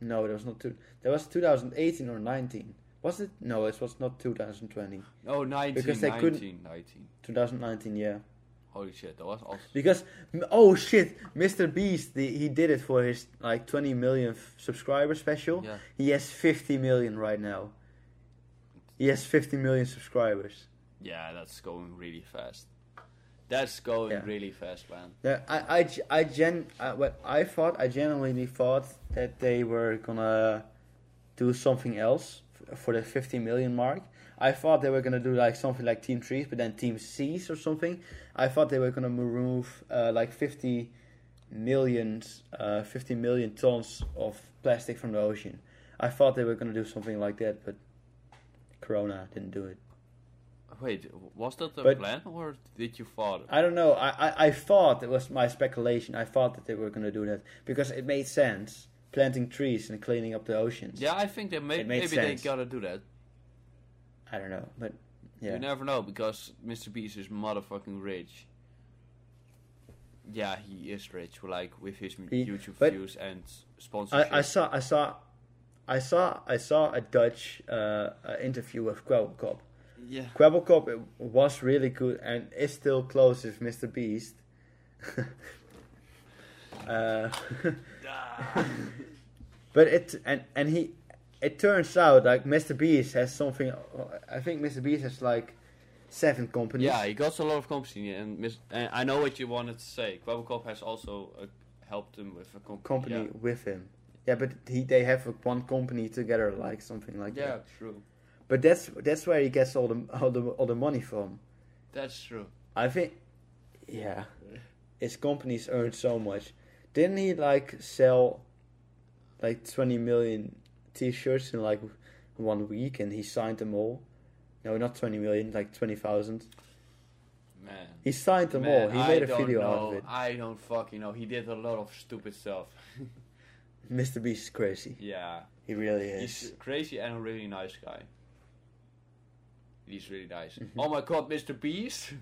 [SPEAKER 1] No, that was not two. That was 2018 or 19. Was it? No, it was not 2020.
[SPEAKER 2] Oh, 19,
[SPEAKER 1] Because they
[SPEAKER 2] 19,
[SPEAKER 1] couldn't-
[SPEAKER 2] 19.
[SPEAKER 1] 2019, yeah.
[SPEAKER 2] Holy shit, that was awesome.
[SPEAKER 1] Because oh shit, Mr. Beast, the, he did it for his like 20 million subscriber special.
[SPEAKER 2] Yeah.
[SPEAKER 1] He has 50 million right now. He has 50 million subscribers.
[SPEAKER 2] Yeah, that's going really fast. That's going
[SPEAKER 1] Yeah.
[SPEAKER 2] really fast, man.
[SPEAKER 1] Yeah, I, I, I gen, I, what I thought, I genuinely thought that they were gonna do something else for the 50 million mark. I thought they were gonna do like something like Team Trees, but then Team Seas or something. I thought they were gonna remove uh, like 50 million, uh, 50 million tons of plastic from the ocean. I thought they were gonna do something like that, but Corona didn't do it.
[SPEAKER 2] Wait, was that the
[SPEAKER 1] But-
[SPEAKER 2] plan or did you thought?
[SPEAKER 1] I don't know. I, I, I thought it was my speculation. I thought that they were going to do that because it made sense. Planting trees and cleaning up the oceans.
[SPEAKER 2] Yeah, I think they may, maybe
[SPEAKER 1] sense.
[SPEAKER 2] they gotta do that.
[SPEAKER 1] I don't know, but yeah.
[SPEAKER 2] You never know because Mr. Beast is motherfucking rich. Yeah, he is rich, like with his
[SPEAKER 1] He-
[SPEAKER 2] YouTube views and sponsorship.
[SPEAKER 1] I, I saw I saw I saw I saw a Dutch uh, uh, interview with Kwebbelkop.
[SPEAKER 2] yeah,
[SPEAKER 1] Kwebbelkop it was really good and is still close with Mr. Beast. Uh, but it and and he, it turns out like Mr. Beast has something. I think Mr. Beast has like seven companies.
[SPEAKER 2] Yeah, he got a lot of companies, and, mis- and I know what you wanted to say. Kwebbelkop has also uh, helped him with a comp-
[SPEAKER 1] company
[SPEAKER 2] Yeah,
[SPEAKER 1] with him. Yeah, but he they have one company together, like something like
[SPEAKER 2] yeah
[SPEAKER 1] that.
[SPEAKER 2] Yeah, true.
[SPEAKER 1] But that's that's where he gets all the all the all the money from.
[SPEAKER 2] That's true.
[SPEAKER 1] I think, yeah, his companies earn so much. Didn't he like sell like twenty million T-shirts in like one week, and he signed them all? No, not twenty million, like twenty thousand.
[SPEAKER 2] Man.
[SPEAKER 1] He signed them
[SPEAKER 2] Man,
[SPEAKER 1] all. He made a video
[SPEAKER 2] know.
[SPEAKER 1] out of it.
[SPEAKER 2] I don't fucking know. He did a lot of stupid stuff.
[SPEAKER 1] Mr. Beast is crazy.
[SPEAKER 2] yeah.
[SPEAKER 1] He really is.
[SPEAKER 2] He's crazy and a really nice guy. He's really nice.
[SPEAKER 1] Mhm.
[SPEAKER 2] Oh my god, Mr. Beast!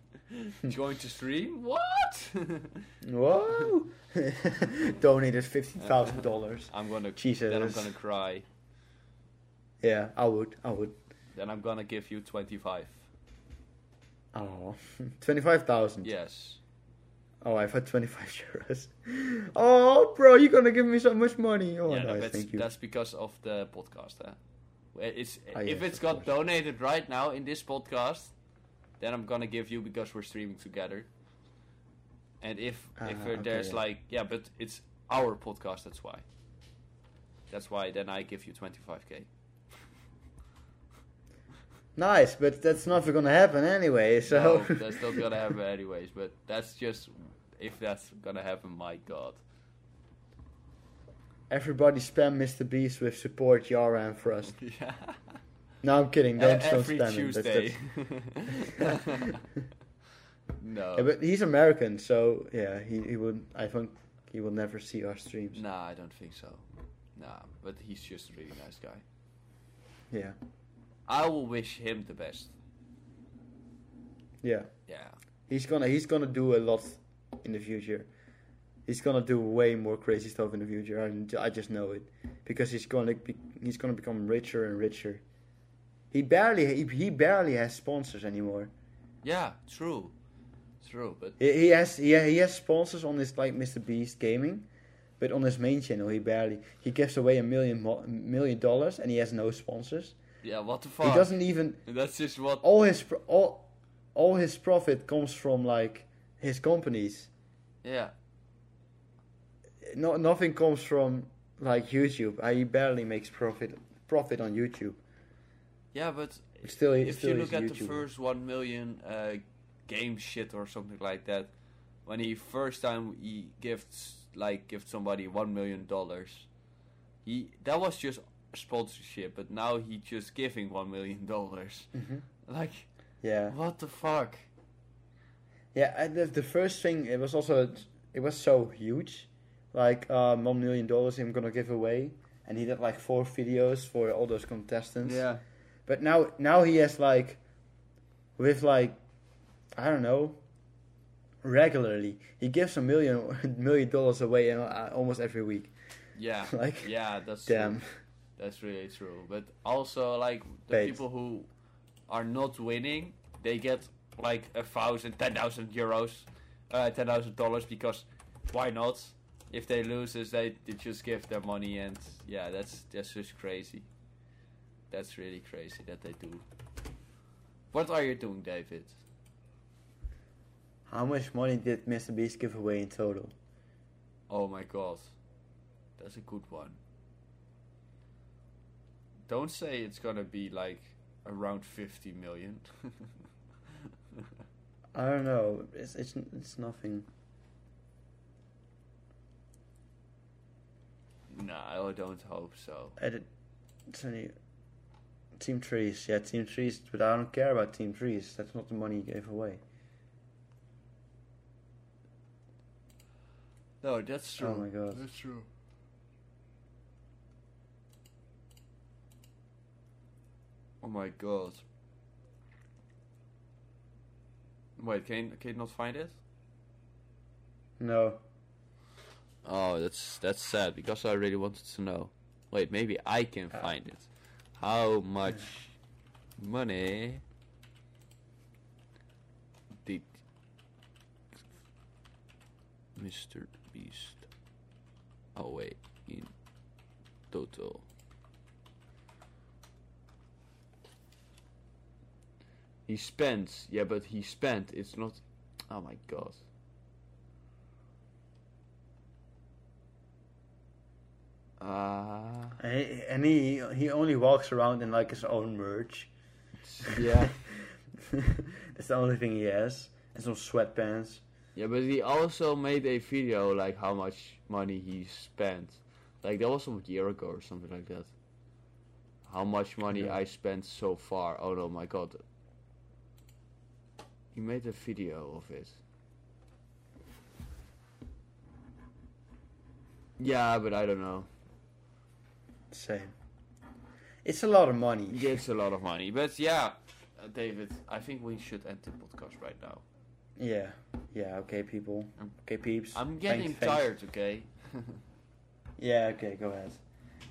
[SPEAKER 2] Joined the stream? What?
[SPEAKER 1] Whoa! Donated fifty thousand dollars.
[SPEAKER 2] I'm gonna.
[SPEAKER 1] Jesus.
[SPEAKER 2] Then I'm gonna cry.
[SPEAKER 1] Yeah, I would. I would.
[SPEAKER 2] Then I'm gonna give you 25.
[SPEAKER 1] Oh, Oh, twenty-five thousand.
[SPEAKER 2] Yes.
[SPEAKER 1] Oh, I've had twenty-five euros. Oh, bro, you're gonna give me so much money. Oh,
[SPEAKER 2] yeah, no,
[SPEAKER 1] nice.
[SPEAKER 2] that's,
[SPEAKER 1] Thank you.
[SPEAKER 2] that's because of the podcast. Huh? Well, It's
[SPEAKER 1] Ah,
[SPEAKER 2] if
[SPEAKER 1] yes,
[SPEAKER 2] it's got
[SPEAKER 1] course.
[SPEAKER 2] donated right now in this podcast, then I'm gonna give you because we're streaming together. And if if uh,
[SPEAKER 1] okay,
[SPEAKER 2] there's
[SPEAKER 1] yeah.
[SPEAKER 2] like yeah, but it's our podcast. That's why. That's why then I give you 25k.
[SPEAKER 1] Nice, but that's never gonna happen anyway. So
[SPEAKER 2] No, that's not gonna happen anyways. But that's just if that's gonna happen. My God.
[SPEAKER 1] Everybody spam Mr. Beast with support Yara and Frost.
[SPEAKER 2] yeah.
[SPEAKER 1] No, I'm kidding. Don't, don't
[SPEAKER 2] Every
[SPEAKER 1] spam him. That's- that's-
[SPEAKER 2] no.
[SPEAKER 1] Yeah, but he's American, so yeah, he, he would. I think he will never see our streams.
[SPEAKER 2] Nah, I don't think so. Nah, but he's just a really nice guy.
[SPEAKER 1] Yeah,
[SPEAKER 2] I will wish him the best.
[SPEAKER 1] yeah.
[SPEAKER 2] Yeah.
[SPEAKER 1] He's gonna he's gonna do a lot in the future. He's gonna do way more crazy stuff in the future. I, I just know it because he's gonna be, he's gonna become richer and richer. He barely he, he barely has sponsors anymore.
[SPEAKER 2] Yeah, true. True, but
[SPEAKER 1] He, he has he, he has sponsors on his like Mr Beast Gaming, but on his main channel he barely he gives away a million dollars and he has no sponsors.
[SPEAKER 2] yeah, what the fuck?
[SPEAKER 1] He doesn't even
[SPEAKER 2] That's just what.
[SPEAKER 1] all his all all his profit comes from like his companies.
[SPEAKER 2] Yeah.
[SPEAKER 1] No, nothing comes from like YouTube. I barely makes profit profit on YouTube.
[SPEAKER 2] Yeah, but
[SPEAKER 1] It's still,
[SPEAKER 2] if
[SPEAKER 1] still
[SPEAKER 2] you look at the first one million uh, game shit or something like that, when he first time he gifts like gift somebody one million dollars, he that was just sponsorship, but now he just giving one million dollars.
[SPEAKER 1] Mhm.
[SPEAKER 2] Like
[SPEAKER 1] Yeah,
[SPEAKER 2] what the fuck?
[SPEAKER 1] yeah. And the, the first thing it was also it was so huge, like um, one million dollars I'm gonna give away, and he did like four videos for all those contestants. Yeah. But now now he has like, with like, I don't know. Regularly, he gives a million million dollars away uh, almost every week.
[SPEAKER 2] yeah,
[SPEAKER 1] Like,
[SPEAKER 2] yeah. That's
[SPEAKER 1] Damn.
[SPEAKER 2] True. That's really true. But also, like the
[SPEAKER 1] Paid.
[SPEAKER 2] people who are not winning, they get like a thousand, ten thousand euros, uh, ten thousand dollars because why not? If they lose, is they, they just give their money and yeah, that's that's just crazy. That's really crazy that they do. What are you doing, David?
[SPEAKER 1] How much money did Mr. Beast give away in total?
[SPEAKER 2] Oh my god, that's a good one. Don't say it's gonna be like around fifty million.
[SPEAKER 1] I don't know. It's it's it's nothing.
[SPEAKER 2] No, I don't hope so.
[SPEAKER 1] I did, Team Trees. Yeah, Team Trees. But I don't care about Team Trees. That's not the money he gave away.
[SPEAKER 2] No, that's oh true.
[SPEAKER 1] Oh my god.
[SPEAKER 2] That's true. Oh my god. Wait, can you, can you not find it?
[SPEAKER 1] No.
[SPEAKER 2] Oh, that's that's sad because I really wanted to know. Wait, maybe I can
[SPEAKER 1] Uh,
[SPEAKER 2] find it. How much money did Mr. Beast away in total. He spent, yeah, but he spent. It's not. Oh my god. Uh,
[SPEAKER 1] And he, he he only walks around in like his own merch.
[SPEAKER 2] yeah,
[SPEAKER 1] That's the only thing he has. And some sweatpants.
[SPEAKER 2] yeah, but he also made a video like how much money he spent. Like that was some year ago or something like that. How much money
[SPEAKER 1] Yeah.
[SPEAKER 2] I spent so far? Oh no, my god. He made a video of it. Yeah, but I don't know.
[SPEAKER 1] Same. It's a lot of money.
[SPEAKER 2] It's a lot of money, but yeah, uh, David, I think we should end the podcast right now.
[SPEAKER 1] Yeah. Yeah, okay, people. Okay, peeps.
[SPEAKER 2] I'm getting
[SPEAKER 1] Thanks- thanks.
[SPEAKER 2] tired. Okay.
[SPEAKER 1] Yeah, okay, go ahead.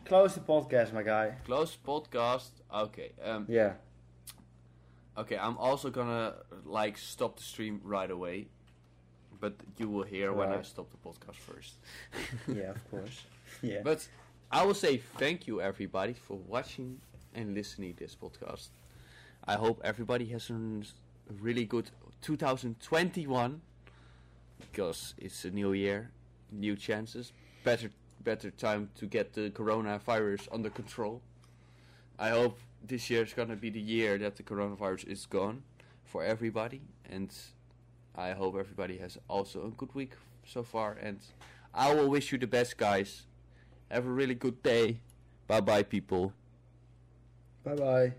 [SPEAKER 1] Close the podcast, my guy.
[SPEAKER 2] Close podcast. Okay. Um.
[SPEAKER 1] Yeah.
[SPEAKER 2] Okay. I'm also gonna like stop the stream right away, but you will hear when I stop the podcast first.
[SPEAKER 1] Yeah, of course. Yeah.
[SPEAKER 2] But I will say thank you everybody for watching and listening this podcast. I hope everybody has a really good 2021 because it's a new year, new chances, better better time to get the coronavirus under control. I hope this year is gonna be the year that the coronavirus is gone for everybody, and I hope everybody has also a good week so far. And I will wish you the best, guys. Have a really good day. Bye bye, people.
[SPEAKER 1] Bye bye.